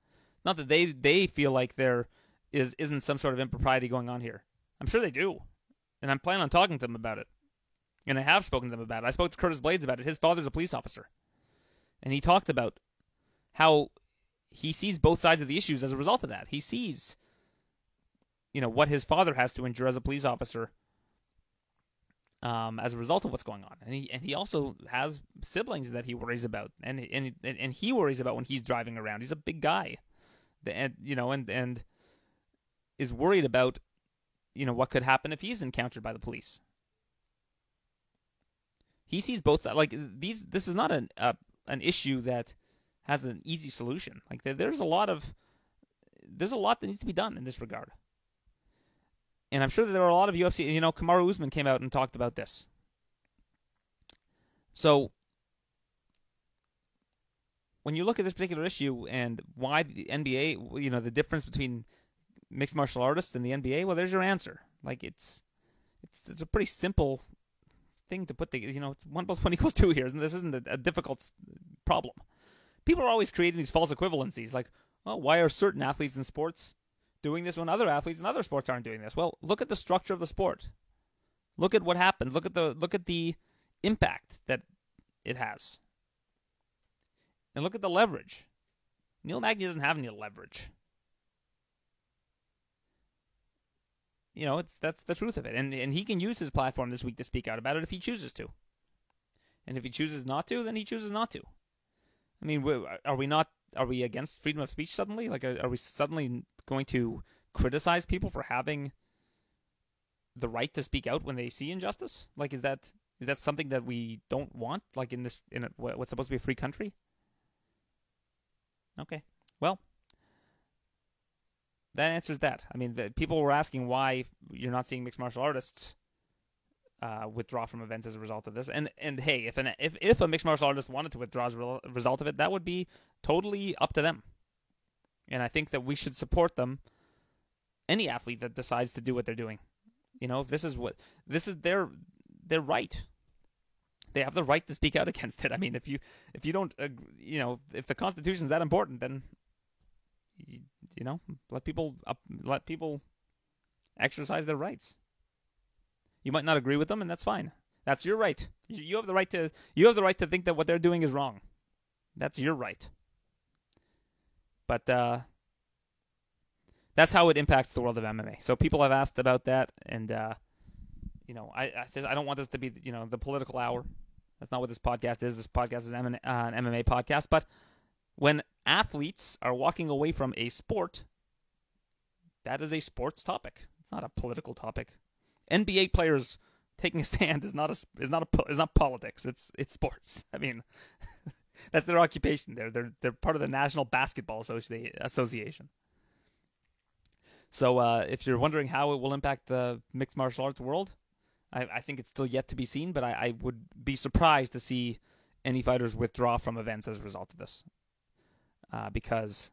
Not that they they feel like there is isn't some sort of impropriety going on here. I'm sure they do, and I'm planning on talking to them about it. And I have spoken to them about it. I spoke to Curtis Blaydes about it. His father's a police officer, and he talked about how he sees both sides of the issues as a result of that. He sees, you know, what his father has to endure as a police officer um, as a result of what's going on. And he and he also has siblings that he worries about, and and and he worries about when he's driving around. He's a big guy, and you know, and and is worried about you know what could happen if he's encountered by the police. He sees both sides. Like these, this is not an uh, an issue that has an easy solution. Like there's a lot of there's a lot that needs to be done in this regard and I'm sure that there are a lot of UFC. You know, Kamaru Usman came out and talked about this. So when you look at this particular issue and why the NBA, you know, the difference between mixed martial artists in the NBA, well, there's your answer. Like it's it's it's a pretty simple thing to put the You know, it's one plus one equals two here, and this isn't a, a difficult problem. People are always creating these false equivalencies, like, well, why are certain athletes in sports doing this when other athletes in other sports aren't doing this. Well, look at the structure of the sport. Look at what happens. Look at the look at the impact that it has. And look at the leverage. Neil Magny doesn't have any leverage. You know, it's that's the truth of it. And and he can use his platform this week to speak out about it if he chooses to. And if he chooses not to, then he chooses not to. I mean, are we not are we against freedom of speech suddenly? Like, are, we suddenly going to criticize people for having the right to speak out when they see injustice? Like, is that is that something that we don't want? Like in this in a, what's supposed to be a free country? Okay, well, that answers that. I mean, the, people were asking why you're not seeing mixed martial artists uh, withdraw from events as a result of this. And and hey, if an if if a mixed martial artist wanted to withdraw as a result of it, that would be totally up to them. And I think that we should support them. Any athlete that decides to do what they're doing, you know, if this is what this is their their right. They have the right to speak out against it. I mean, if you if you don't, uh, you know, if the Constitution is that important, then you, you know, let people up, let people exercise their rights. You might not agree with them, and that's fine. That's your right. You have the right to you have the right to think that what they're doing is wrong. That's your right. But uh, that's how it impacts the world of MMA. So people have asked about that, and uh, you know, I I, I, don't want this to be you know the political hour. That's not what this podcast is. This podcast is uh, an MMA podcast. But when athletes are walking away from a sport, that is a sports topic. It's not a political topic. NBA players taking a stand is not a is not a is not politics. It's it's sports. I mean, that's their occupation. They're they're they're part of the National Basketball Association. So uh, if you're wondering how it will impact the mixed martial arts world, I, I think it's still yet to be seen, but I, I would be surprised to see any fighters withdraw from events as a result of this. Uh, because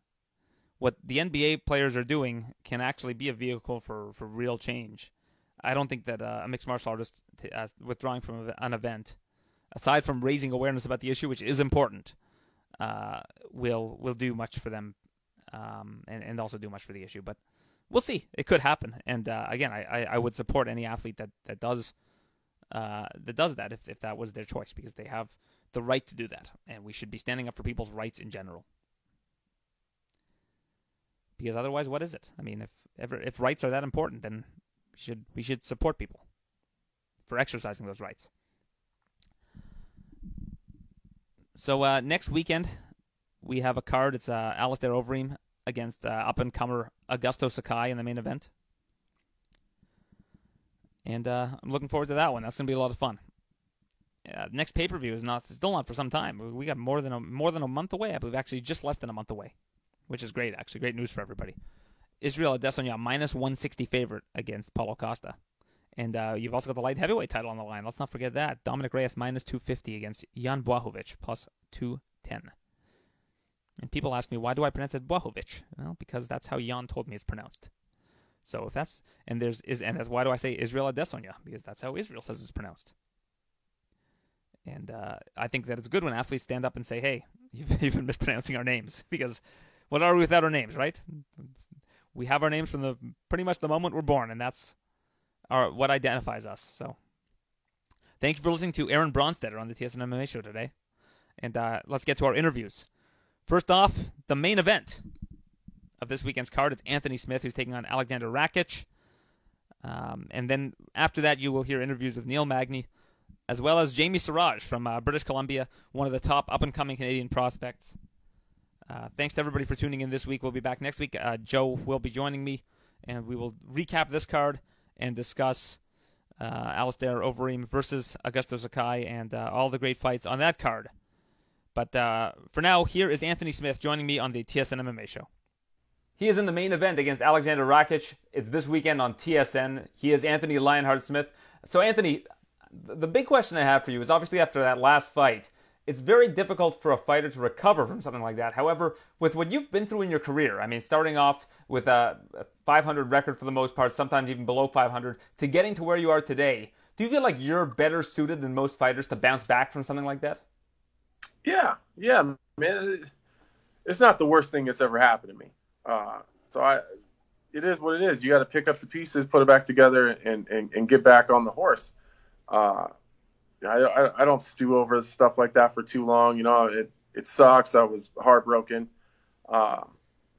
what the NBA players are doing can actually be a vehicle for, for real change. I don't think that uh, a mixed martial artist t- withdrawing from an event, aside from raising awareness about the issue, which is important, uh, will will do much for them, um, and and also do much for the issue. But we'll see. It could happen. And uh, again, I, I, I, would support any athlete that that does uh, that does that if if that was their choice because they have the right to do that, and we should be standing up for people's rights in general. Because otherwise, what is it? I mean, if ever if rights are that important, then we should we should support people for exercising those rights. So uh, next weekend we have a card. It's uh, Alistair Overeem against uh, up and comer Augusto Sakai in the main event. And uh, I'm looking forward to that one. That's going to be a lot of fun. Uh, next pay per view is not still not for some time. We got more than a, more than a month away. I believe actually just less than a month away, which is great. Actually, great news for everybody. Israel Adesanya minus 160 favorite against Paulo Costa, and uh, you've also got the light heavyweight title on the line. Let's not forget that Dominick Reyes minus 250 against Jan Blachowicz plus 210. And people ask me, why do I pronounce it Błahovic? Well, because that's how Jan told me it's pronounced. So if that's and there's is and that's why do I say Israel Adesanya? Because that's how Israel says it's pronounced. And uh, I think that it's good when athletes stand up and say, "Hey, you've, you've been mispronouncing our names." Because what are we without our names, right? We have our names from the pretty much the moment we're born, and that's our what identifies us. So, thank you for listening to Aaron Bronsteter on the TSN MMA show today, and uh, let's get to our interviews. First off, the main event of this weekend's card. It's Anthony Smith who's taking on Alexander Rakic. Um, and then after that, you will hear interviews with Neil Magny, as well as Jamie Siraj from uh, British Columbia, one of the top up and coming Canadian prospects. Uh, thanks to everybody for tuning in this week. We'll be back next week. Uh, Joe will be joining me, and we will recap this card and discuss uh, Alistair Overeem versus Augusto Sakai and uh, all the great fights on that card. But uh, for now, here is Anthony Smith joining me on the TSN MMA show. He is in the main event against Alexander Rakic. It's this weekend on TSN. He is Anthony Lionheart Smith. So, Anthony, the big question I have for you is obviously after that last fight, it's very difficult for a fighter to recover from something like that. However, with what you've been through in your career, I mean, starting off with a 500 record for the most part, sometimes even below 500, to getting to where you are today, do you feel like you're better suited than most fighters to bounce back from something like that? Yeah, yeah, man. It's not the worst thing that's ever happened to me. Uh, so I, it is what it is. You got to pick up the pieces, put it back together, and and, and get back on the horse. Uh, I, I, I don't stew over stuff like that for too long. You know, it it sucks. I was heartbroken. Uh,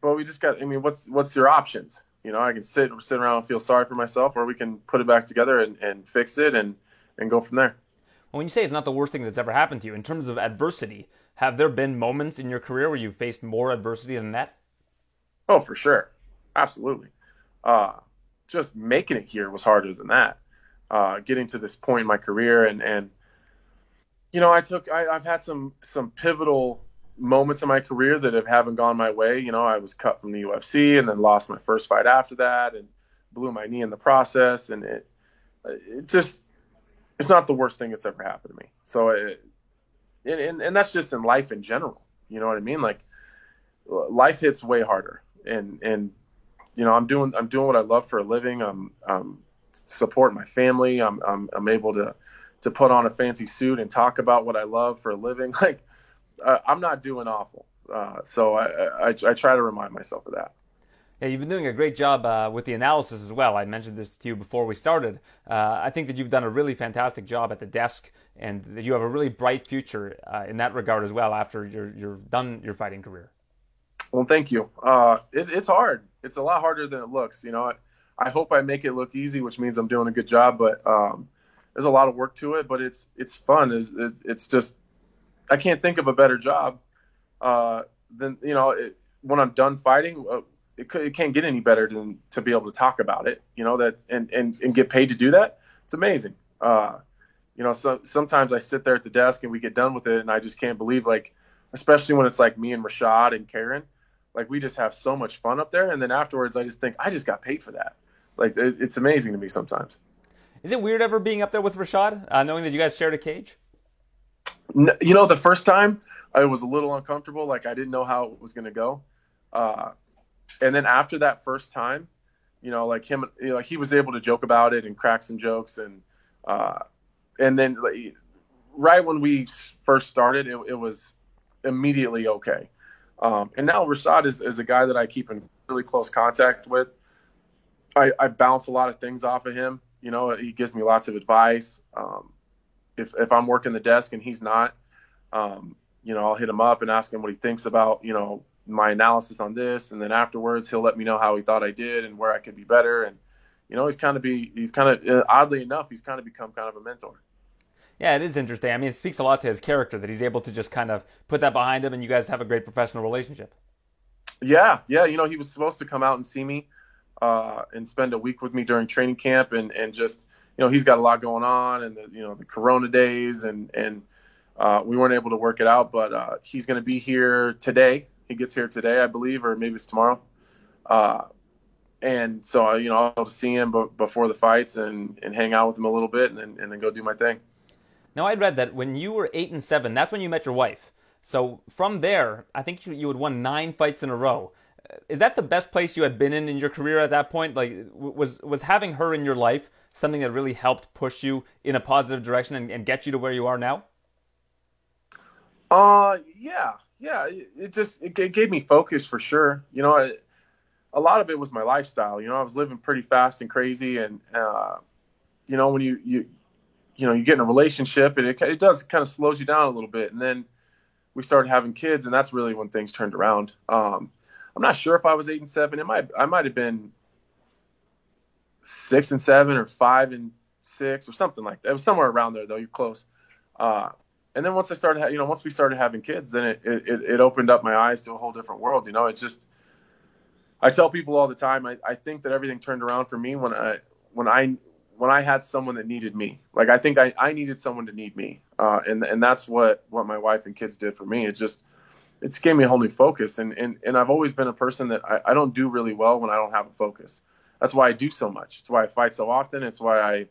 but we just got. I mean, what's what's your options? You know, I can sit sit around and feel sorry for myself, or we can put it back together and, and fix it and and go from there when you say it's not the worst thing that's ever happened to you, in terms of adversity, have there been moments in your career where you faced more adversity than that? Oh, for sure, absolutely. Uh, just making it here was harder than that. Uh, getting to this point in my career, and and you know, I took I, I've had some some pivotal moments in my career that have haven't gone my way. You know, I was cut from the UFC and then lost my first fight after that, and blew my knee in the process, and it it just it's not the worst thing that's ever happened to me. So, uh, it, and, and that's just in life in general. You know what I mean? Like, life hits way harder, and and you know I'm doing I'm doing what I love for a living. I'm I'm supporting my family. I'm I'm I'm able to to put on a fancy suit and talk about what I love for a living. Like, uh, I'm not doing awful. Uh, so I, I I try to remind myself of that. Yeah, you've been doing a great job uh, with the analysis as well. I mentioned this to you before we started. Uh, I think that you've done a really fantastic job at the desk, and that you have a really bright future uh, in that regard as well. After you're you're done your fighting career. Well, thank you. Uh, it, it's hard. It's a lot harder than it looks. You know, I, I, hope I make it look easy, which means I'm doing a good job. But um, there's a lot of work to it. But it's it's fun. It's, it's, it's just I can't think of a better job uh, than you know it, when I'm done fighting uh, it, it can't get any better than to be able to talk about it, you know, that and, and, and get paid to do that. It's amazing. Uh, you know, so sometimes I sit there at the desk and we get done with it and I just can't believe like, especially when it's like me and Rashad and Karyn, like we just have so much fun up there. And then afterwards I just think I just got paid for that. Like it's amazing to me sometimes. Is it weird ever being up there with Rashad, uh, knowing that you guys shared a cage? You know, the first time I was a little uncomfortable. Like I didn't know how it was going to go. Uh, and then after that first time, you know, like him, you know, he was able to joke about it and crack some jokes, and uh, and then like, right when we first started, it, it was immediately okay. Um, and now Rashad is, is a guy that I keep in really close contact with. I, I bounce a lot of things off of him. You know, he gives me lots of advice. Um, if if I'm working the desk and he's not, um, you know, I'll hit him up and ask him what he thinks about, you know, my analysis on this, and then afterwards he'll let me know how he thought I did and where I could be better. And you know, he's kind of be he's kind of uh, oddly enough he's kind of become kind of a mentor. Yeah, it is interesting. I mean, it speaks a lot to his character that he's able to just kind of put that behind him, and you guys have a great professional relationship. Yeah, yeah. You know, he was supposed to come out and see me uh, and spend a week with me during training camp, and and just you know he's got a lot going on, and the, you know the Corona days, and and uh, we weren't able to work it out. But uh, he's going to be here today. He gets here today, I believe, or maybe it's tomorrow. Uh, and so you know I'll see him b- before the fights and and hang out with him a little bit, and then and then go do my thing. Now I read that when you were eight and seven, that's when you met your wife. So from there, I think you, you had won nine fights in a row. Is that the best place you had been in in your career at that point? Like, was was having her in your life something that really helped push you in a positive direction and, and get you to where you are now? Uh, yeah, yeah. It just it gave me focus for sure. You know, a lot of it was my lifestyle. You know, I was living pretty fast and crazy, and uh, you know, when you you you know you get in a relationship, it it does kind of slows you down a little bit, and then we started having kids, and that's really when things turned around. Um, I'm not sure if I was eight and seven. It might I might have been six and seven or five and six or something like that. It was somewhere around there though. You're close. Uh, and then once I started, you know, once we started having kids, then it, it, it opened up my eyes to a whole different world. You know, it just, I tell people all the time, I, I think that everything turned around for me when I, when I, when I had someone that needed me. Like I think I, I needed someone to need me. Uh, and, and that's what, what my wife and kids did for me. It just, it's gave me a whole new focus. And, and, and I've always been a person that I, I don't do really well when I don't have a focus. That's why I do so much. It's why I fight so often. It's why I,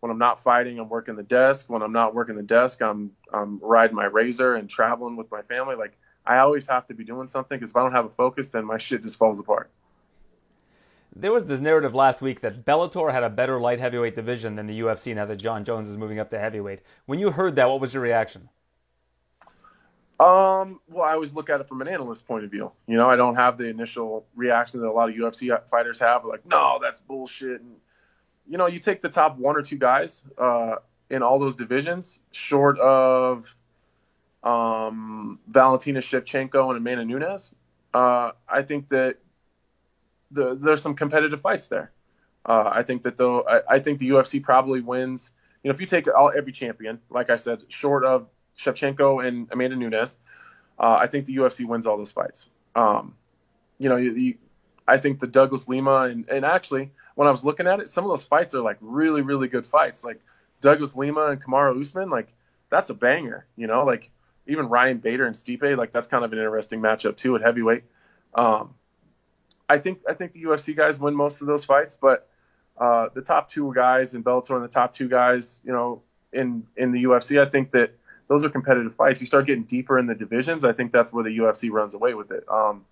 when I'm not fighting, I'm working the desk. When I'm not working the desk, I'm I'm riding my razor and traveling with my family. Like I always have to be doing something because if I don't have a focus, then my shit just falls apart. There was this narrative last week that Bellator had a better light heavyweight division than the UFC now that Jon Jones is moving up to heavyweight. When you heard that, what was your reaction? Um, well, I always look at it from an analyst point of view. You know, I don't have the initial reaction that a lot of UFC fighters have, like, no, that's bullshit. And, you know, you take the top one or two guys uh, in all those divisions, short of um, Valentina Shevchenko and Amanda Nunes. Uh, I think that the, there's some competitive fights there. Uh, I think that though, I, I, think the UFC probably wins. You know, if you take all, every champion, like I said, short of Shevchenko and Amanda Nunes, uh, I think the UFC wins all those fights. Um, you know, you, you, I think the Douglas Lima and, and actually when I was looking at it, some of those fights are like really, really good fights. Like Douglas Lima and Kamaru Usman, like that's a banger. You know, like even Ryan Bader and Stipe, like that's kind of an interesting matchup too at heavyweight. Um, I think I think the UFC guys win most of those fights, but uh, the top two guys in Bellator and the top two guys, you know, in in the UFC, I think that those are competitive fights. You start getting deeper in the divisions, I think that's where the UFC runs away with it. Um,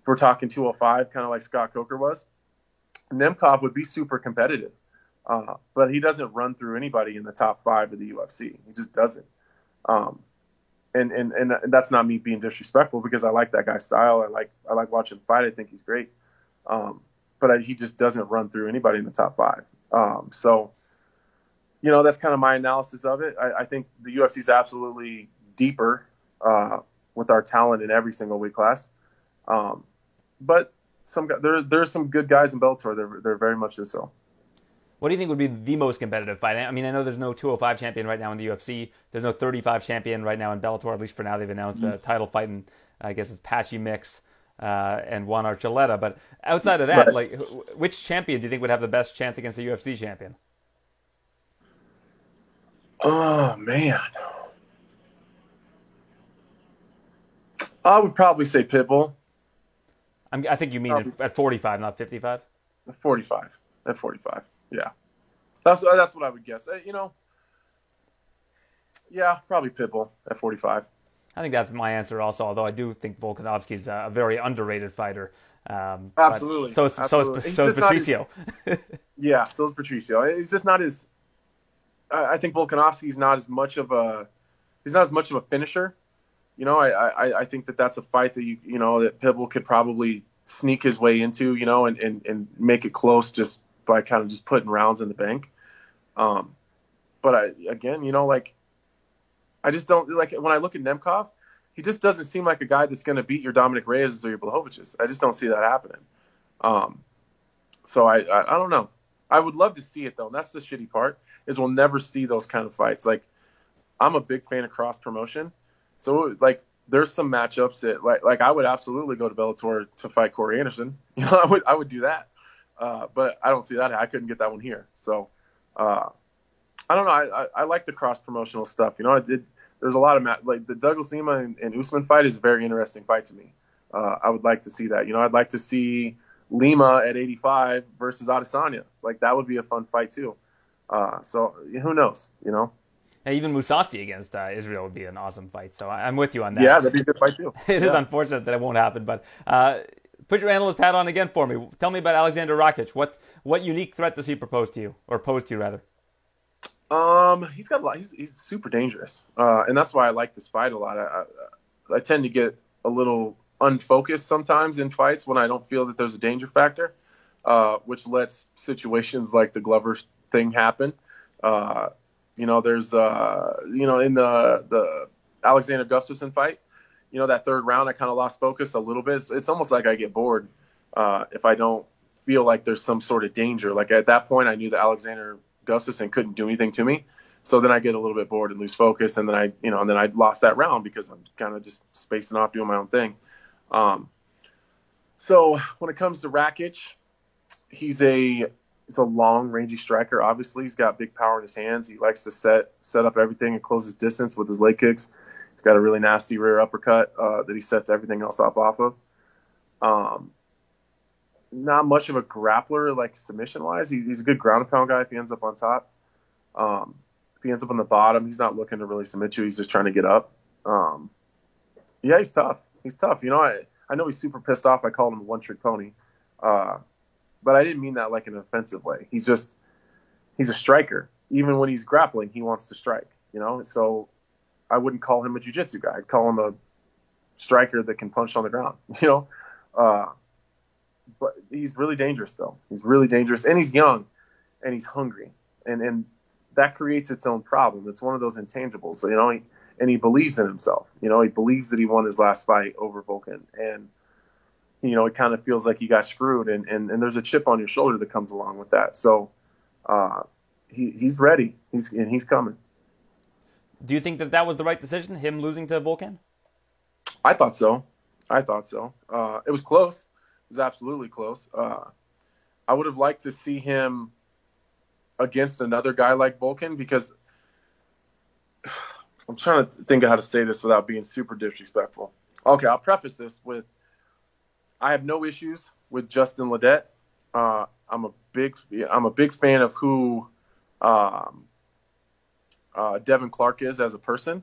if we're talking 205, kind of like Scott Coker was, Nemkov would be super competitive, uh, but he doesn't run through anybody in the top five of the UFC. He just doesn't. Um, and, and and that's not me being disrespectful because I like that guy's style. I like I like watching fight. I think he's great. Um, but I, he just doesn't run through anybody in the top five. Um, so, you know, that's kind of my analysis of it. I, I think the UFC is absolutely deeper uh, with our talent in every single weight class. Um, but some there there's some good guys in Bellator. They're they're very much so. What do you think would be the most competitive fight? I mean, I know there's no 205 champion right now in the UFC. There's no 35 champion right now in Bellator. At least for now, they've announced mm-hmm. a title fight, and I guess it's Patchy Mix uh, and Juan Archuleta. But outside of that, right. like, which champion do you think would have the best chance against a UFC champion? Oh man, I would probably say Pitbull. I'm, i think you mean at 45, not 55. 45. At 45. Yeah. That's that's what I would guess. Uh, you know, yeah, probably Pitbull at 45. I think that's my answer also. Although I do think Volkanovski is a very underrated fighter. Um, Absolutely. So is, Absolutely. so is, so is Patricio. His, yeah, so is Patricio. He's just not as. I think Volkanovski's not as much of a. He's not as much of a finisher. You know, I, I, I think that that's a fight that you you know that Pibble could probably sneak his way into. You know, and, and, and make it close just by kind of just putting rounds in the bank. Um, but I again, you know, like I just don't like when I look at Nemkov he just doesn't seem like a guy that's going to beat your Dominick Reyes or your Blachowicz. I just don't see that happening. Um, so I, I, I don't know. I would love to see it though. And that's the shitty part is we'll never see those kind of fights. Like I'm a big fan of cross promotion, so like there's some matchups that like like I would absolutely go to Bellator to fight Corey Anderson. You know, I would I would do that. Uh, but I don't see that. I couldn't get that one here. So uh, I don't know. I, I, I like the cross promotional stuff. You know, I did there's a lot of mat- like the Douglas Lima and, and Usman fight is a very interesting fight to me. Uh, I would like to see that. You know, I'd like to see Lima at 85 versus Adesanya. Like that would be a fun fight too. Uh, so who knows? You know. Even Mousasi against uh, Israel would be an awesome fight. So I, am with you on that. Yeah, that'd be a good fight too. it yeah. is unfortunate that it won't happen, but uh, put your analyst hat on again for me. Tell me about Alexander Rakic. What what unique threat does he propose to you, or pose to you rather? Um, he's got a lot. He's, he's super dangerous, uh, and that's why I like this fight a lot. I, I, I tend to get a little unfocused sometimes in fights when I don't feel that there's a danger factor, uh, which lets situations like the Glover thing happen. Uh, you know, there's uh, you know, in the the Alexander Gustafsson fight, you know, that third round I kind of lost focus a little bit. It's, it's almost like I get bored uh, if I don't feel like there's some sort of danger. Like at that point, I knew that Alexander Gustafsson couldn't do anything to me. So then I get a little bit bored and lose focus, and then I, you know, and then I lost that round because I'm kind of just spacing off doing my own thing. Um, so when it comes to Rakic, he's a he's a long, rangy striker. Obviously, he's got big power in his hands. He likes to set set up everything and close his distance with his leg kicks. He's got a really nasty rear uppercut uh, that he sets everything else up off of. Um, not much of a grappler like submission wise. He, he's a good ground and pound guy if he ends up on top. Um, if he ends up on the bottom, he's not looking to really submit you. He's just trying to get up. Um, yeah, he's tough. He's tough. You know, I I know he's super pissed off. I called him a one trick pony, uh, but I didn't mean that like in an offensive way. He's just he's a striker. Even when he's grappling, he wants to strike. You know, so I wouldn't call him a jiu-jitsu guy. I'd call him a striker that can punch on the ground. You know. Uh, but he's really dangerous though. He's really dangerous, and he's young, and he's hungry, and and that creates its own problem. It's one of those intangibles, you know. He, and he believes in himself. You know, he believes that he won his last fight over Volkan, and you know, it kind of feels like he got screwed, and and, and there's a chip on your shoulder that comes along with that. So, uh, he he's ready. He's and he's coming. Do you think that that was the right decision, him losing to Volkan? I thought so. I thought so. Uh, it was close It was absolutely close. Uh, I would have liked to see him against another guy like Volkan because I'm trying to think of how to say this without being super disrespectful. Okay, I'll preface this with I have no issues with Justin Ledet. Uh, I'm a big I'm a big fan of who um, uh, Devin Clark is as a person.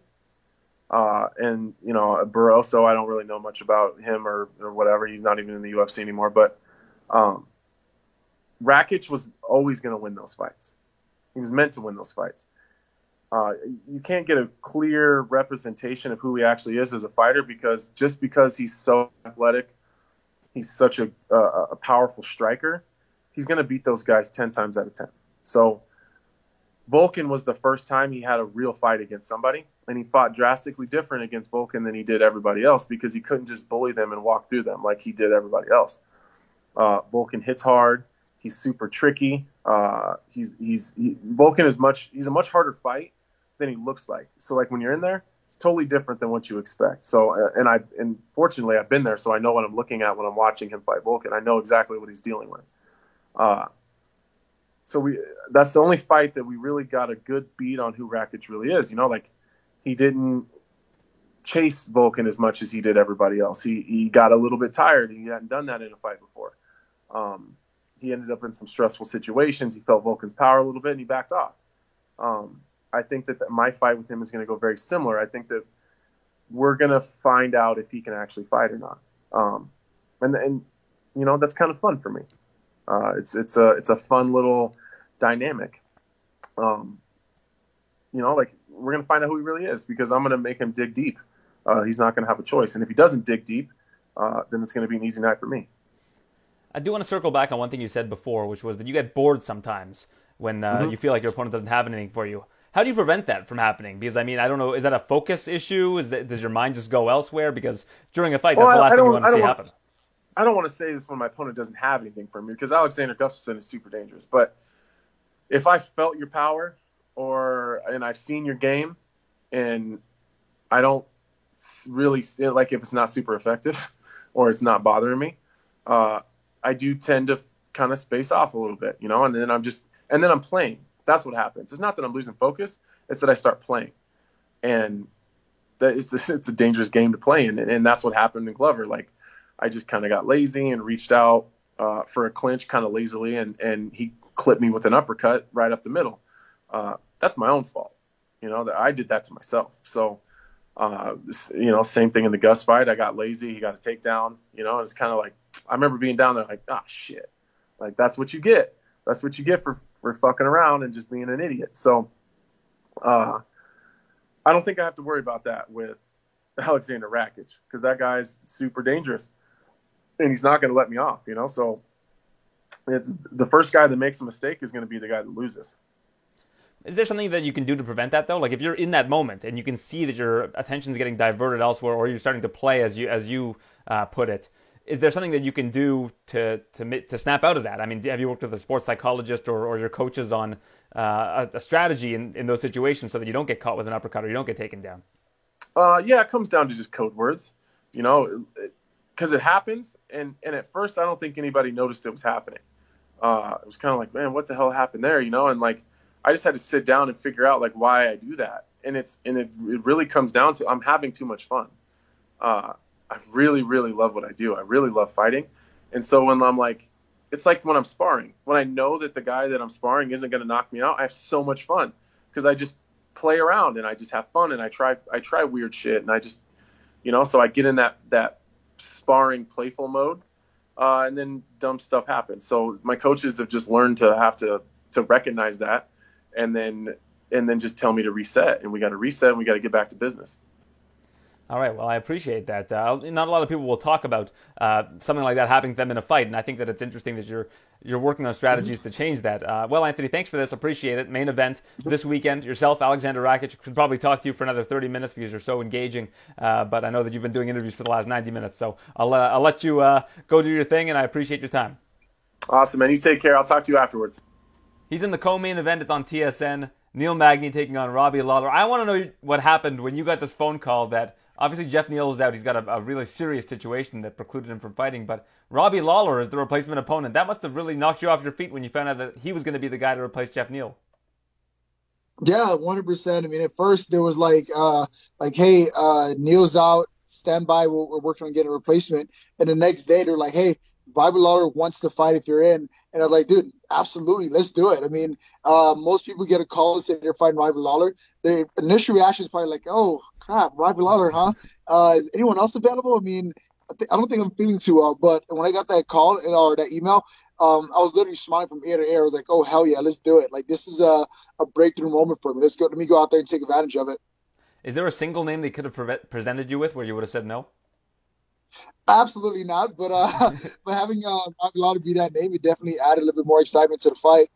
Uh, and you know Barroso, I don't really know much about him or, or whatever. He's not even in the UFC anymore. But um, Rakic was always going to win those fights. He was meant to win those fights. Uh, you can't get a clear representation of who he actually is as a fighter because just because he's so athletic, he's such a, a, a powerful striker, he's going to beat those guys ten times out of ten. So Volkan was the first time he had a real fight against somebody, and he fought drastically different against Volkan than he did everybody else because he couldn't just bully them and walk through them like he did everybody else. Uh, Volkan hits hard. He's super tricky. Uh, he's he's he, Volkan is much he's a much harder fight than he looks like. So like when you're in there, it's totally different than what you expect. So uh, and I and fortunately I've been there, so I know what I'm looking at when I'm watching him fight Volkan. I know exactly what he's dealing with. Uh, so we that's the only fight that we really got a good beat on who Rakic really is. You know, like he didn't chase Volkan as much as he did everybody else. He he got a little bit tired. And he hadn't done that in a fight before. Um, he ended up in some stressful situations. He felt Volkan's power a little bit, and he backed off. Um, I think that, my fight with him is going to go very similar. I think that we're going to find out if he can actually fight or not. Um, and and you know that's kind of fun for me. Uh, it's it's a it's a fun little dynamic. Um, you know, like we're gonna find out who he really is because I'm gonna make him dig deep. Uh, he's not gonna have a choice, and if he doesn't dig deep, uh, then it's gonna be an easy night for me. I do want to circle back on one thing you said before, which was that you get bored sometimes when uh, mm-hmm. you feel like your opponent doesn't have anything for you. How do you prevent that from happening? Because I mean, I don't know. Is that a focus issue? Is that, does your mind just go elsewhere? Because during a fight, well, that's the last thing you want to see happen. I don't want to say this when my opponent doesn't have anything for me because Alexander Gustafsson is super dangerous. But if I felt your power or and I've seen your game and I don't really like if it's not super effective or it's not bothering me, uh, I do tend to kind of space off a little bit, you know, and then I'm just and then I'm playing. That's what happens. It's not that I'm losing focus; it's that I start playing, and that is it's a dangerous game to play in, and that's what happened in Glover. Like I just kind of got lazy and reached out uh, for a clinch kind of lazily, and and he clipped me with an uppercut right up the middle. Uh, that's my own fault. You know that I did that to myself. So, uh, you know, same thing in the Gus fight. I got lazy. He got a takedown. You know, and it's kind of like I remember being down there like, ah, shit. Like that's what you get. That's what you get for for fucking around and just being an idiot. So, uh, I don't think I have to worry about that with Alexander Rakic because that guy's super dangerous and he's not going to let me off, you know. So the first guy that makes a mistake is going to be the guy that loses. Is there something that you can do to prevent that though? Like if you're in that moment and you can see that your attention is getting diverted elsewhere, or you're starting to play as you as you uh, put it, is there something that you can do to to to snap out of that? I mean, have you worked with a sports psychologist or, or your coaches on uh, a, a, strategy in, in those situations so that you don't get caught with an uppercut or you don't get taken down? Uh, yeah, it comes down to just code words. You know, it, because it happens, and and at first I don't think anybody noticed it was happening. Uh, it was kind of like, man, what the hell happened there, you know? And like, I just had to sit down and figure out like why I do that, and it's and it it really comes down to I'm having too much fun. Uh, I really really love what I do. I really love fighting, and so when I'm like, it's like when I'm sparring. When I know that the guy that I'm sparring isn't going to knock me out, I have so much fun because I just play around and I just have fun and I try I try weird shit and I just you know so I get in that that sparring playful mode uh, and then dumb stuff happens so my coaches have just learned to have to to recognize that and then and then just tell me to reset and we got to reset and we got to get back to business all right. Well, I appreciate that. Uh, not a lot of people will talk about uh, something like that happening to them in a fight, and I think that it's interesting that you're you're working on strategies mm-hmm. to change that. Uh, well, Anthony, thanks for this. Appreciate it. Main event this weekend. Yourself, Alexander Rakic, could probably talk to you for another 30 minutes because you're so engaging. Uh, but I know that you've been doing interviews for the last 90 minutes, so I'll uh, I'll let you uh, go do your thing, and I appreciate your time. Awesome, man. You take care. I'll talk to you afterwards. He's in the co-main event. It's on TSN. Neil Magny taking on Robbie Lawler. I want to know what happened when you got this phone call that Obviously, Jeff Neal is out. He's got a, a, really serious situation that precluded him from fighting. But Robbie Lawler is the replacement opponent. That must have really knocked you off your feet when you found out that he was going to be the guy to replace Jeff Neal. Yeah, one hundred percent. I mean, at first there was like, uh, like, hey, uh, Neal's out, stand by. We're, we're working on getting a replacement. And the next day they're like, hey, Robbie Lawler wants to fight if you're in. And I'm like, dude, absolutely, let's do it. I mean, uh, most people get a call and say they're fighting Robbie Lawler. Their initial reaction is probably like, oh, crap, Robbie Lawler, huh? Uh, is anyone else available? I mean, I, th- I don't think I'm feeling too well. But when I got that call and, or that email, um, I was literally smiling from ear to ear. I was like, oh, hell yeah, let's do it. Like, this is a, a breakthrough moment for me. Let's go. Let me go out there and take advantage of it. Is there a single name they could have pre- presented you with where you would have said no? Absolutely not. But uh, but having uh, Robbie be that name, it definitely added a little bit more excitement to the fight.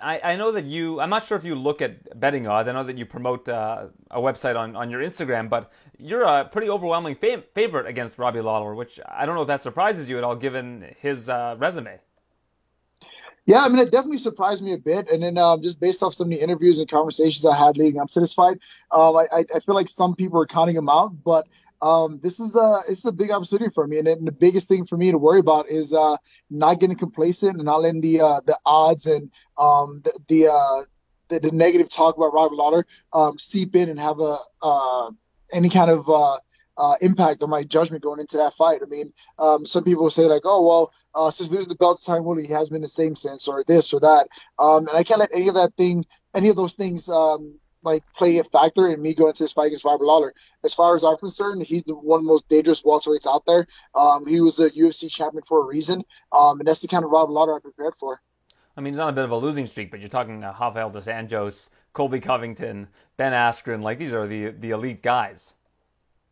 I, I know that you. I'm not sure if you look at betting odds. I know that you promote uh, a website on, on your Instagram, but you're a pretty overwhelming fav- favorite against Robbie Lawler, which I don't know if that surprises you at all, given his uh, resume. Yeah, I mean, it definitely surprised me a bit. And then um, just based off some of the interviews and conversations I had leading up to this fight, um, I, I feel like some people are counting him out. But um, this is a this is a big opportunity for me, and, and the biggest thing for me to worry about is uh, not getting complacent and not letting the uh, the odds and um, the the, uh, the, the negative talk about Robert Lawler um, seep in and have a uh, any kind of uh, uh, impact on my judgment going into that fight. I mean, um, some people say like, oh well, since losing the belt to Tyron Woodley, he has been the same since, or this or that. Um, and I can't let any of that thing, any of those things, um, like play a factor in me going into this fight against Robert Lawler. As far as I'm concerned, he's one of the most dangerous welterweights out there. Um, he was a UFC champion for a reason, um, and that's the kind of Robert Lawler I prepared for. I mean, he's on a bit of a losing streak, but you're talking uh, Rafael dos Anjos, Colby Covington, Ben Askren. Like these are the the elite guys.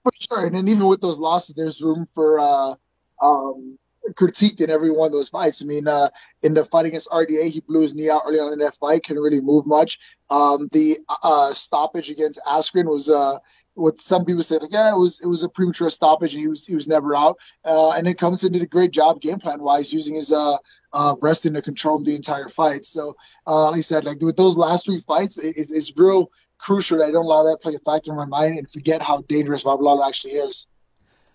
For sure, and then even with those losses, there's room for uh, um, critiqued in every one of those fights. I mean, uh, in the fight against RDA, he blew his knee out early on in that fight, couldn't really move much. Um, the uh, stoppage against Askren was uh, what some people said, like, yeah, it was it was a premature stoppage, and he was he was never out. Uh, and then Covington did a great job game plan wise, using his uh, uh, wrestling to control the entire fight. So, uh, like I said, like with those last three fights, it, it's, it's real crucial that I don't allow that play a factor in my mind and forget how dangerous Lawler actually is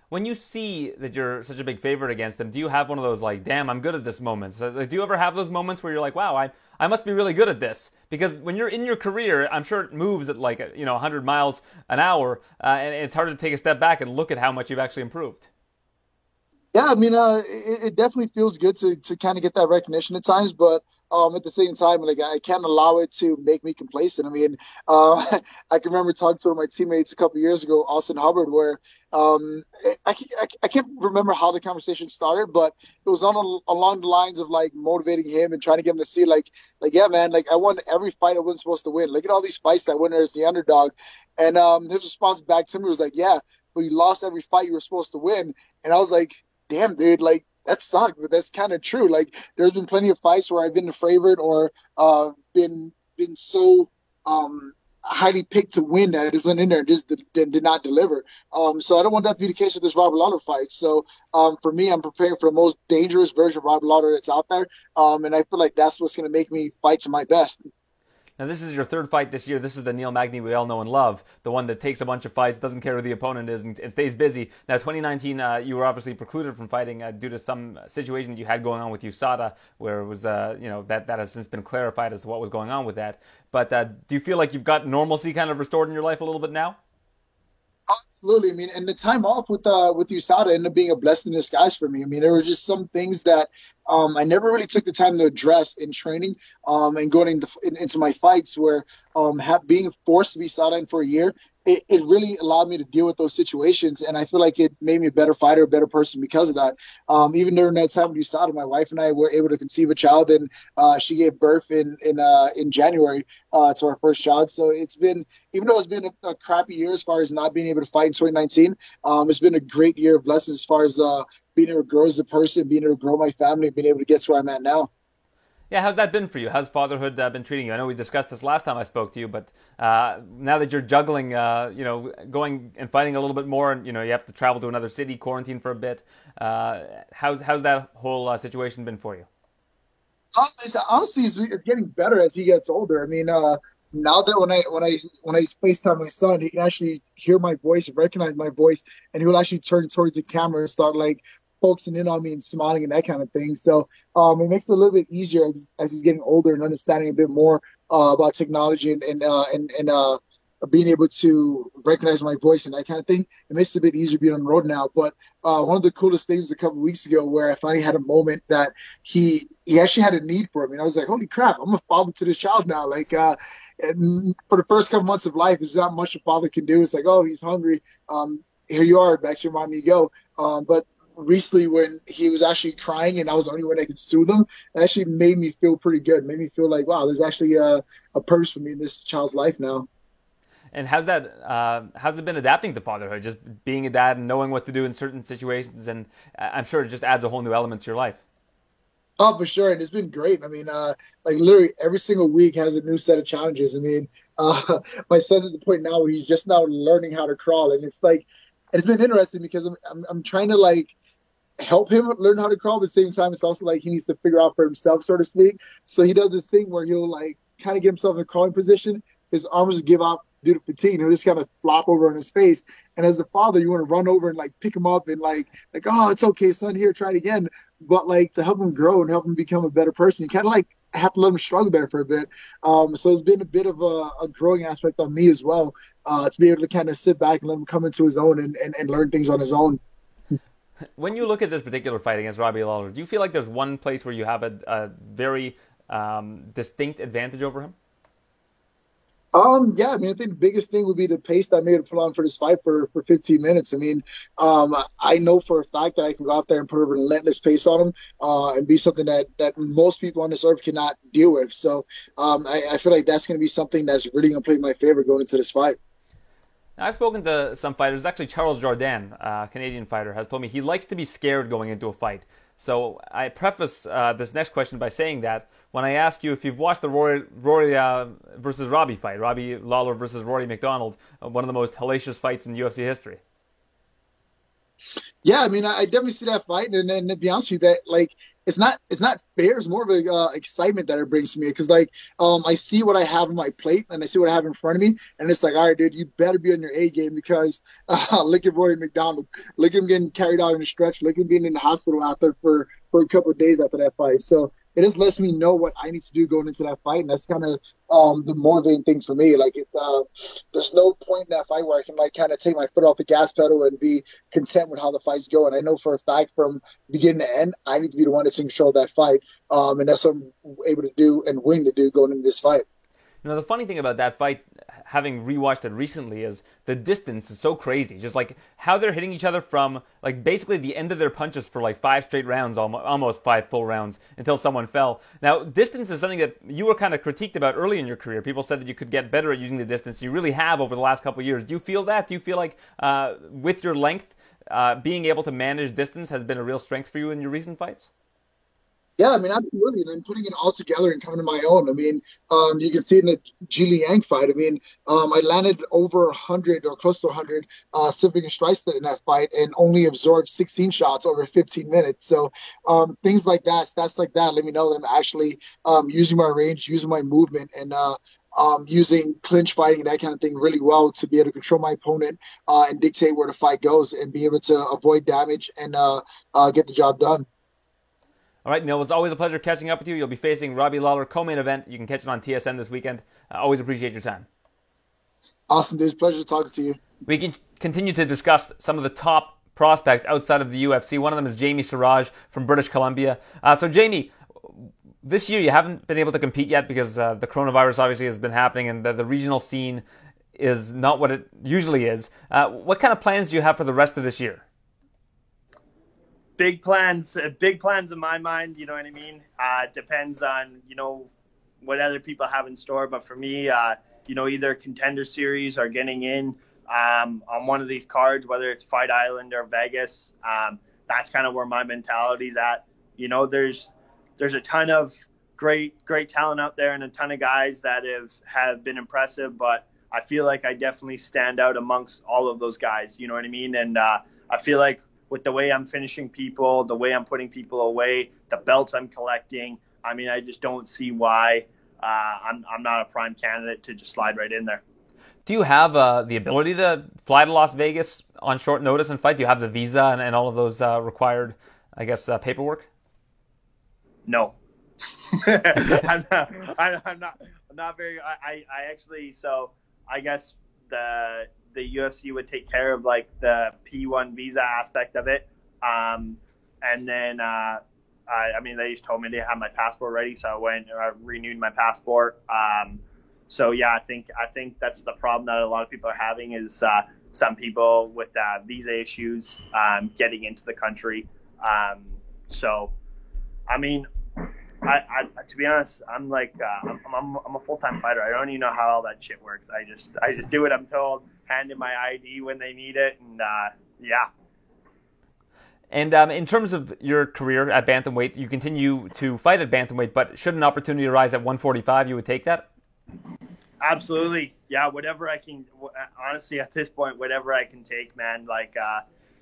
when you see that you're such a big favorite against them, do you have one of those like, "Damn, I'm good at this" moments? Like, do you ever have those moments where you're like, "Wow, I I must be really good at this"? Because when you're in your career, I'm sure it moves at like you know 100 miles an hour, uh, and it's hard to take a step back and look at how much you've actually improved. Yeah, I mean, uh, it, it definitely feels good to to kind of get that recognition at times, but um, at the same time, like I can't allow it to make me complacent. I mean, uh, I can remember talking to one of my teammates a couple years ago, Austin Hubbard, where um, I, I, I can't remember how the conversation started, but it was on a, along the lines of like motivating him and trying to get him to see like, like yeah, man, like I won every fight I wasn't supposed to win. Look at all these fights that win as the underdog, and um, his response back to me was like, yeah, but you lost every fight you were supposed to win, and I was like, damn, dude, like that sucked, but that's kind of true. Like there's been plenty of fights where I've been the favorite or uh, been been so um, highly picked to win that I just went in there and just did, did not deliver. Um, so I don't want that to be the case with this Robert Lawler fight. So um, for me, I'm preparing for the most dangerous version of Robert Lawler that's out there, um, and I feel like that's what's going to make me fight to my best. Now, this is your third fight this year. This is the Neil Magny we all know and love, the one that takes a bunch of fights, doesn't care who the opponent is, and, and stays busy. Now, 2019, uh, you were obviously precluded from fighting uh, due to some situation that you had going on with USADA, where it was, uh, you know, that, that has since been clarified as to what was going on with that. But uh, do you feel like you've got normalcy kind of restored in your life a little bit now? Absolutely. I mean, and the time off with uh with USADA ended up being a blessing in disguise for me. I mean, there were just some things that um, I never really took the time to address in training um, and going into, in, into my fights where um, being forced to be sidelined for a year it, it really allowed me to deal with those situations, and I feel like it made me a better fighter, a better person because of that. Um, even during that time when you it, my wife and I were able to conceive a child, and uh, she gave birth in in uh, in January uh, to our first child. So it's been, even though it's been a, a crappy year as far as not being able to fight in 2019, um, it's been a great year of lessons as far as uh, being able to grow as a person, being able to grow my family, being able to get to where I'm at now. Yeah, how's that been for you? How's fatherhood uh, been treating you? I know we discussed this last time I spoke to you, but uh, now that you're juggling, uh, you know, going and fighting a little bit more, and you know, you have to travel to another city, quarantine for a bit. Uh, how's how's that whole uh, situation been for you? honestly, it's getting better as he gets older. I mean, uh, now that when I when I when I FaceTime my son, he can actually hear my voice, recognize my voice, and he will actually turn towards the camera and start like focusing in on me and smiling and that kind of thing. So um, it makes it a little bit easier as, as he's getting older and understanding a bit more uh, about technology and and uh, and, and uh, being able to recognize my voice and that kind of thing. It makes it a bit easier being on the road now. But uh, one of the coolest things a couple weeks ago where I finally had a moment that he he actually had a need for me. And I was like, holy crap, I'm a father to this child now. Like, uh, for the first couple months of life, there's not much a father can do. It's like, oh, he's hungry. Um, here you are, back to your mommy, you go. Um, but recently when he was actually crying and I was the only one that could soothe him, it actually made me feel pretty good. It made me feel like, wow, there's actually a, a purpose for me in this child's life now. And how's that? Uh, how's it been adapting to fatherhood? Just being a dad and knowing what to do in certain situations, and I'm sure it just adds a whole new element to your life. Oh, for sure, and it's been great. I mean, uh, like literally every single week has a new set of challenges. I mean, uh, my son's at the point now where he's just now learning how to crawl, and it's like, it's been interesting because I'm, I'm, I'm trying to like help him learn how to crawl. At the same time, it's also like he needs to figure out for himself, so to speak. So he does this thing where he'll like kind of get himself in a crawling position. His arms give up due to fatigue. He'll just kind of flop over on his face. And as a father, you want to run over and like pick him up and like like oh it's okay, son, here, try it again. But like to help him grow and help him become a better person, you kind of like have to let him struggle there for a bit. Um, so it's been a bit of a, a growing aspect on me as well uh, to be able to kind of sit back and let him come into his own and, and, and learn things on his own. When you look at this particular fight against Robbie Lawler, do you feel like there's one place where you have a, a very um, distinct advantage over him? Um, yeah, I mean, I think the biggest thing would be the pace that I'm made to put on for this fight for, for 15 minutes. I mean, um, I know for a fact that I can go out there and put a relentless pace on him, uh, and be something that, that most people on this earth cannot deal with. So, um, I, I feel like that's going to be something that's really going to play in my favor going into this fight. Now, I've spoken to some fighters. Actually, Charles Jourdain, a Canadian fighter, has told me he likes to be scared going into a fight. So I preface uh, this next question by saying that when I ask you if you've watched the Rory, Rory uh, versus Robbie fight, Robbie Lawler versus Rory MacDonald, uh, one of the most hellacious fights in UFC history. Yeah, I mean, I definitely see that fight, and then to be honest with you, that like it's not it's not fair. It's more of a uh, excitement that it brings to me because like um I see what I have on my plate and I see what I have in front of me, and it's like, all right, dude, you better be on your A game because uh, look at Rory MacDonald, look at him getting carried out in a stretch, look at him being in the hospital after for for a couple of days after that fight. So it just lets me know what I need to do going into that fight, and that's kind of um, the motivating thing for me. Like, it, uh, there's no point in that fight where I can like kind of take my foot off the gas pedal and be content with how the fight's going. I know for a fact from beginning to end, I need to be the one that's in control of that fight, um, and that's what I'm able to do and willing to do going into this fight. You know, the funny thing about that fight, having rewatched it recently, is the distance is so crazy. Just like how they're hitting each other from like basically the end of their punches for like five straight rounds, almost five full rounds until someone fell. Now, distance is something that you were kind of critiqued about early in your career. People said that you could get better at using the distance. You really have over the last couple of years. Do you feel that? Do you feel like uh, with your length, uh, being able to manage distance has been a real strength for you in your recent fights? Yeah, I mean, absolutely. And then putting it all together and coming to my own. I mean, um, you can see in the Zhilei Yang fight. I mean, um, I landed over 100 or close to 100 uh, strikes in that fight and only absorbed 16 shots over 15 minutes. So um, things like that, stats like that, let me know that I'm actually um, using my range, using my movement, and uh, um, using clinch fighting and that kind of thing really well to be able to control my opponent uh, and dictate where the fight goes and be able to avoid damage and uh, uh, get the job done. All right, Neil, it's always a pleasure catching up with you. You'll be facing Robbie Lawler co-main event. You can catch it on TSN this weekend. I always appreciate your time. Awesome, dude. It's pleasure talking to you. We can continue to discuss some of the top prospects outside of the UFC. One of them is Jamie Siraj from British Columbia. Uh, so, Jamie, this year you haven't been able to compete yet because uh, the coronavirus obviously has been happening and the, the, regional scene is not what it usually is. Uh, what kind of plans do you have for the rest of this year? Big plans, uh, big plans in my mind. You know what I mean? Uh, depends on you know what other people have in store. But for me, uh, you know, either contender series or getting in um, on one of these cards, whether it's Fight Island or Vegas. Um, that's kind of where my mentality's at. You know, there's there's a ton of great great talent out there and a ton of guys that have have been impressive, but I feel like I definitely stand out amongst all of those guys. You know what I mean? And uh, I feel like with the way I'm finishing people, the way I'm putting people away, the belts I'm collecting. I mean, I just don't see why uh, I'm, I'm not a prime candidate to just slide right in there. Do you have uh, the ability to fly to Las Vegas on short notice and fight? Do you have the visa and, and all of those uh, required, I guess, uh, paperwork? No. I'm, not, I'm, not. I'm not very. I, I actually. So I guess the the UFC would take care of like the P1 visa aspect of it. Um, and then, uh, I, I, mean, they just told me they have my passport ready, so I went and I renewed my passport. Um, so yeah, I think I think that's the problem that a lot of people are having is uh, some people with uh, visa issues um, getting into the country. Um, so, I mean, I, I, to be honest, I'm like uh, I'm, I'm, I'm a full time fighter. I don't even know how all that shit works. I just I just do what I'm told hand in my ID when they need it, and uh, yeah. And um, in terms of your career at bantamweight, you continue to fight at bantamweight, but should an opportunity arise at 145, you would take that? Absolutely, yeah. Whatever I can, honestly, at this point, whatever I can take, man. Like, uh,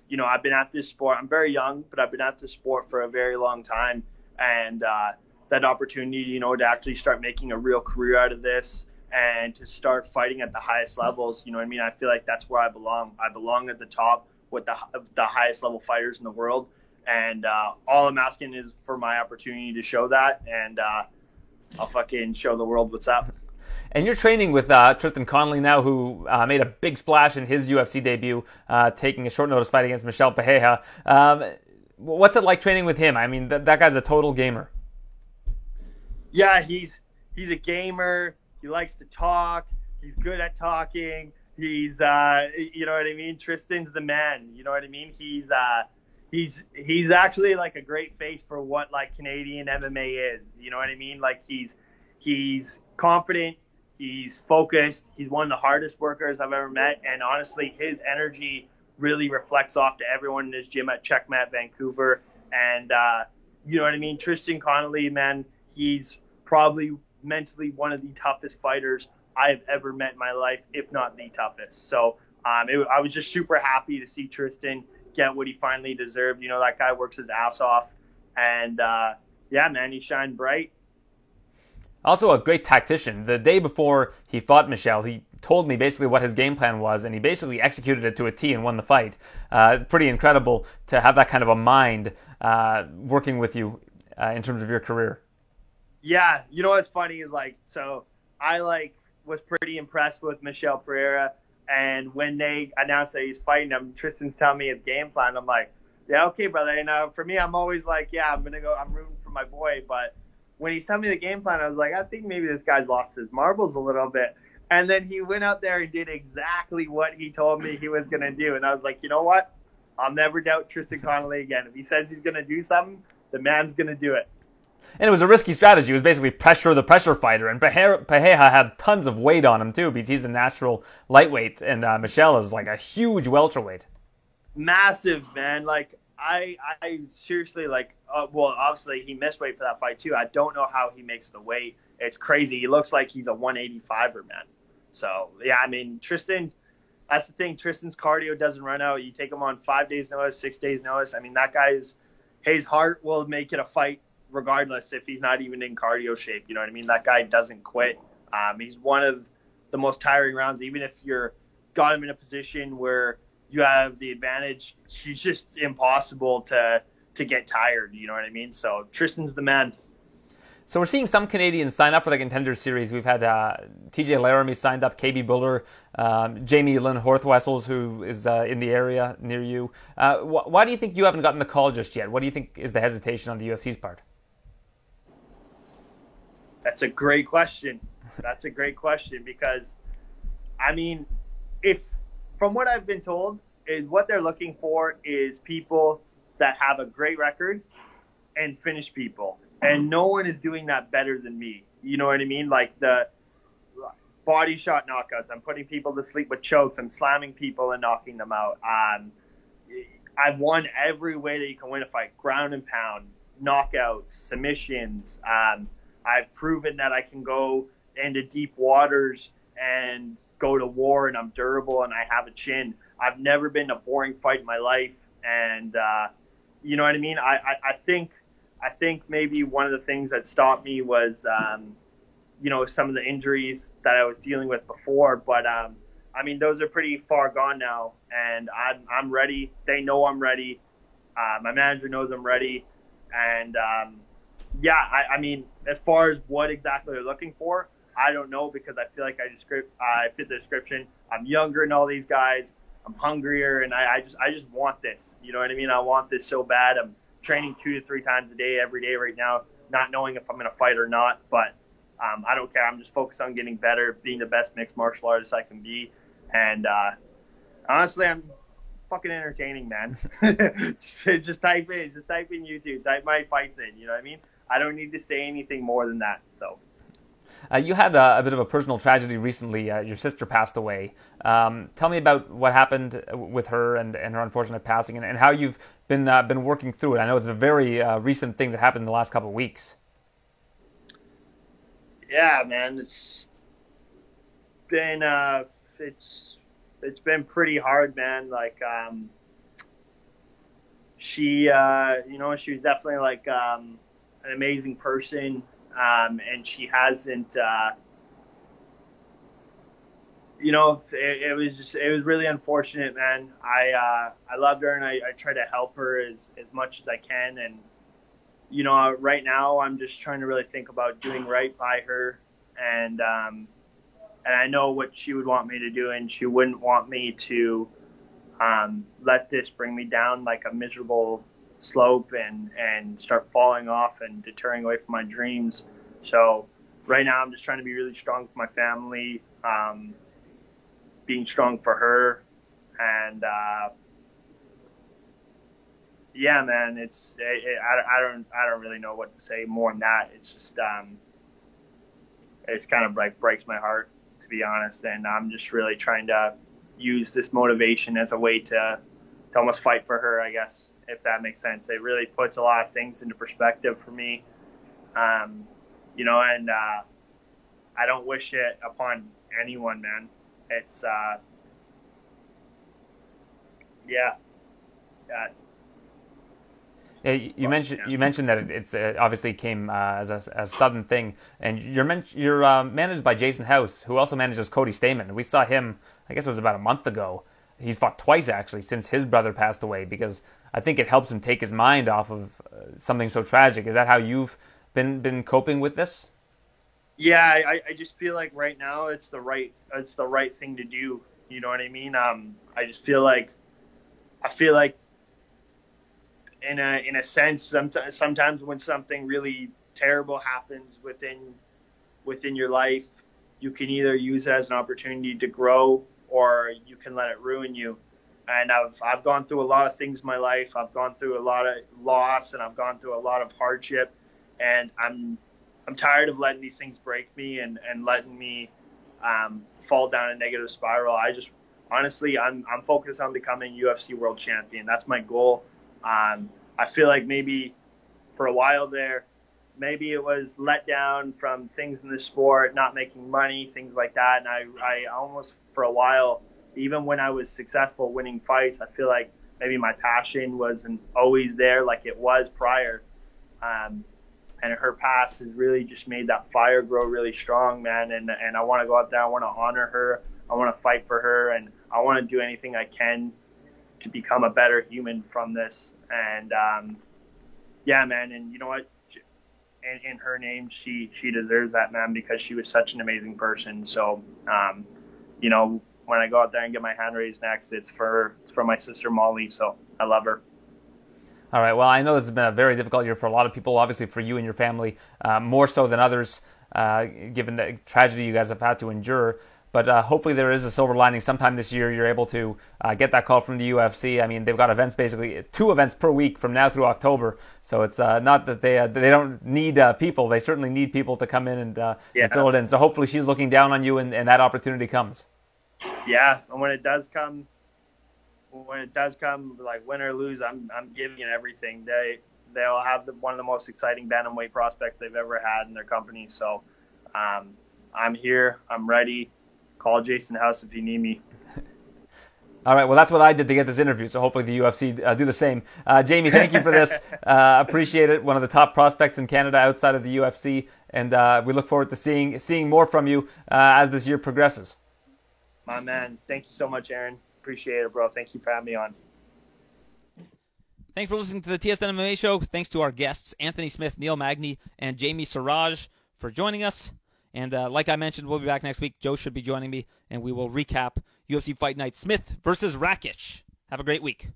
you know, I've been at this sport. I'm very young, but I've been at this sport for a very long time, and uh, that opportunity, you know, to actually start making a real career out of this and to start fighting at the highest levels. You know I mean? I feel like that's where I belong. I belong at the top with the the highest level fighters in the world, and uh, all I'm asking is for my opportunity to show that. And uh, I'll fucking show the world what's up. And you're training with uh, Tristan Connelly now, who uh, made a big splash in his UFC debut, uh, taking a short notice fight against Michel Pereira. Um, what's it like training with him? I mean, th- that guy's a total gamer. Yeah, he's he's a gamer. He likes to talk. He's good at talking. He's uh, you know what I mean. Tristan's the man. You know what I mean. He's uh, he's he's actually like a great face for what like Canadian MMA is. You know what I mean? Like he's he's confident. He's focused. He's one of the hardest workers I've ever met, and honestly, his energy really reflects off to everyone in his gym at Checkmat Vancouver. And uh, you know what I mean? Tristan Connelly, man, he's probably mentally one of the toughest fighters I've ever met in my life, if not the toughest. So um, it, I was just super happy to see Tristan get what he finally deserved. You know, that guy works his ass off, and uh, yeah, man, he shined bright. Also, a great tactician. The day before he fought Michel, he told me basically what his game plan was, and he basically executed it to a T and won the fight. Uh, pretty incredible to have that kind of a mind uh, working with you uh, in terms of your career. Yeah, you know what's funny is like, so I like was pretty impressed with Michel Pereira, and when they announced that he's fighting him, Tristan's telling me his game plan. I'm like, yeah, okay, brother. And uh, for me, I'm always like, yeah, I'm gonna go. I'm rooting for my boy, but when he told me the game plan, I was like, I think maybe this guy's lost his marbles a little bit. And then he went out there and did exactly what he told me he was to do. And I was like, you know what? I'll never doubt Tristan Connelly again. If he says he's to do something, the man's to do it. And it was a risky strategy. It was basically pressure the pressure fighter. And Pereira had tons of weight on him, too, because he's a natural lightweight. And uh, Michel is like a huge welterweight. Massive, man. Like, I I seriously like uh, well obviously he missed weight for that fight too. I don't know how he makes the weight. It's crazy. He looks like he's a 185er man. So yeah, I mean Tristan. That's the thing. Tristan's cardio doesn't run out. You take him on five days notice, six days notice. I mean that guy's his heart will make it a fight regardless if he's not even in cardio shape. You know what I mean? That guy doesn't quit. Um, he's one of the most tiring rounds. Even if you're got him in a position where you have the advantage. He's just impossible to to get tired. You know what I mean? So Tristan's the man. So we're seeing some Canadians sign up for the contender series. We've had uh, TJ Laramie signed up, KB Bhullar, um, Jamie Lynn Horthwessels, who is uh, in the area near you. Uh, wh- why do you think you haven't gotten the call just yet? What do you think is the hesitation on the UFC's part? That's a great question. That's a great question because, I mean, if from what I've been told, is what they're looking for is people that have a great record and finish people. And no one is doing that better than me. You know what I mean? Like the body shot knockouts. I'm putting people to sleep with chokes. I'm slamming people and knocking them out. Um, I've won every way that you can win a fight: ground and pound, knockouts, submissions. Um, I've proven that I can go into deep waters and go to war and I'm durable and I have a chin. I've never been a boring fight in my life, and uh, you know what I mean. I, I, I think I think maybe one of the things that stopped me was um, you know some of the injuries that I was dealing with before, but um, I mean those are pretty far gone now, and I'm I'm ready. They know I'm ready. Uh, my manager knows I'm ready, and um, yeah, I, I mean as far as what exactly they're looking for, I don't know because I feel like I just I fit the description. I'm younger than all these guys. I'm hungrier, and I, I just I just want this. You know what I mean? I want this so bad. I'm training two to three times a day every day right now, not knowing if I'm gonna fight or not. But um, I don't care. I'm just focused on getting better, being the best mixed martial artist I can be, and uh, honestly, I'm fucking entertaining, man. just, just type in, just type in YouTube, type my fights in. You know what I mean? I don't need to say anything more than that. So. Uh, you had a, a, bit of a personal tragedy recently. Uh, your sister passed away. Um, tell me about what happened with her and, and her unfortunate passing, and, and how you've been uh, been working through it. I know it's a very uh, recent thing that happened in the last couple of weeks. Yeah, man, it's been uh, it's it's been pretty hard, man. Like, um, she, uh, you know, she was definitely like um, an amazing person um, and she hasn't. Uh, you know, it, it, was just it was really unfortunate, man. I uh, I loved her and I, I try to help her as as much as I can, and you know, right now I'm just trying to really think about doing right by her, and um, and I know what she would want me to do, and she wouldn't want me to um, let this bring me down like a miserable slope and and start falling off and deterring away from my dreams. So right now I'm just trying to be really strong for my family, um, being strong for her, and uh, yeah, man, it's it, it, I, I don't I don't really know what to say more than that. It's just um, it's kind of like breaks my heart to be honest, and I'm just really trying to use this motivation as a way to to almost fight for her, I guess, if that makes sense. It really puts a lot of things into perspective for me, um, you know, and uh, I don't wish it upon anyone, man. It's uh, yeah, yeah. Yeah, you, mentioned you mentioned that it's uh, obviously came uh, as a, a sudden thing, and you're men- you're uh, managed by Jason House, who also manages Cody Stamann. We saw him, I guess it was about a month ago. He's fought twice actually since his brother passed away because I think it helps him take his mind off of uh, something so tragic. Is that how you've been been coping with this? Yeah, I, I just feel like right now it's the right it's the right thing to do. You know what I mean? Um, I just feel like I feel like in a in a sense sometimes sometimes when something really terrible happens within within your life you can either use it as an opportunity to grow or you can let it ruin you. And I've I've gone through a lot of things in my life. I've gone through a lot of loss and I've gone through a lot of hardship. And I'm I'm tired of letting these things break me and and letting me um, fall down a negative spiral. I just honestly I'm I'm focused on becoming UFC world champion. That's my goal. Um, I feel like maybe for a while there, maybe it was let down from things in the sport, not making money, things like that. And I, I almost for a while, even when I was successful winning fights, I feel like maybe my passion wasn't always there like it was prior. Um, and her past has really just made that fire grow really strong, man. And and I want to go out there, I want to honor her, I want to fight for her, and I want to do anything I can to become a better human from this. And um, yeah, man, and you know what? In, in her name, she she deserves that, man, because she was such an amazing person. So, um, you know, when I go out there and get my hand raised next, it's for it's for my sister Molly. So I love her. All right. Well, I know this has been a very difficult year for a lot of people. Obviously, for you and your family, uh, more so than others, uh, given the tragedy you guys have had to endure. But uh, hopefully there is a silver lining. Sometime this year, you're able to uh, get that call from the UFC. I mean, they've got events basically two events per week from now through October. So it's uh, not that they uh, they don't need uh, people. They certainly need people to come in and, uh, yeah. and, fill it in. So hopefully she's looking down on you, and, and that opportunity comes. Yeah, and when it does come, when it does come, like win or lose, I'm I'm giving it everything. They they'll have the, one of the most exciting bantamweight prospects they've ever had in their company. So um, I'm here. I'm ready call Jason House if you need me. All right, well, that's what I did to get this interview, so hopefully the UFC uh, do the same. Uh, Jamie, thank you for this. Uh, appreciate it. One of the top prospects in Canada outside of the UFC, and uh, we look forward to seeing seeing more from you uh, as this year progresses. My man, thank you so much, Aaron. Appreciate it, bro. Thank you for having me on. Thanks for listening to the TSN MMA show. Thanks to our guests, Anthony Smith, Neil Magny, and Jamie Siraj, for joining us. And uh, like I mentioned, we'll be back next week. Joe should be joining me, and we will recap UFC Fight Night Smith versus Rakic. Have a great week.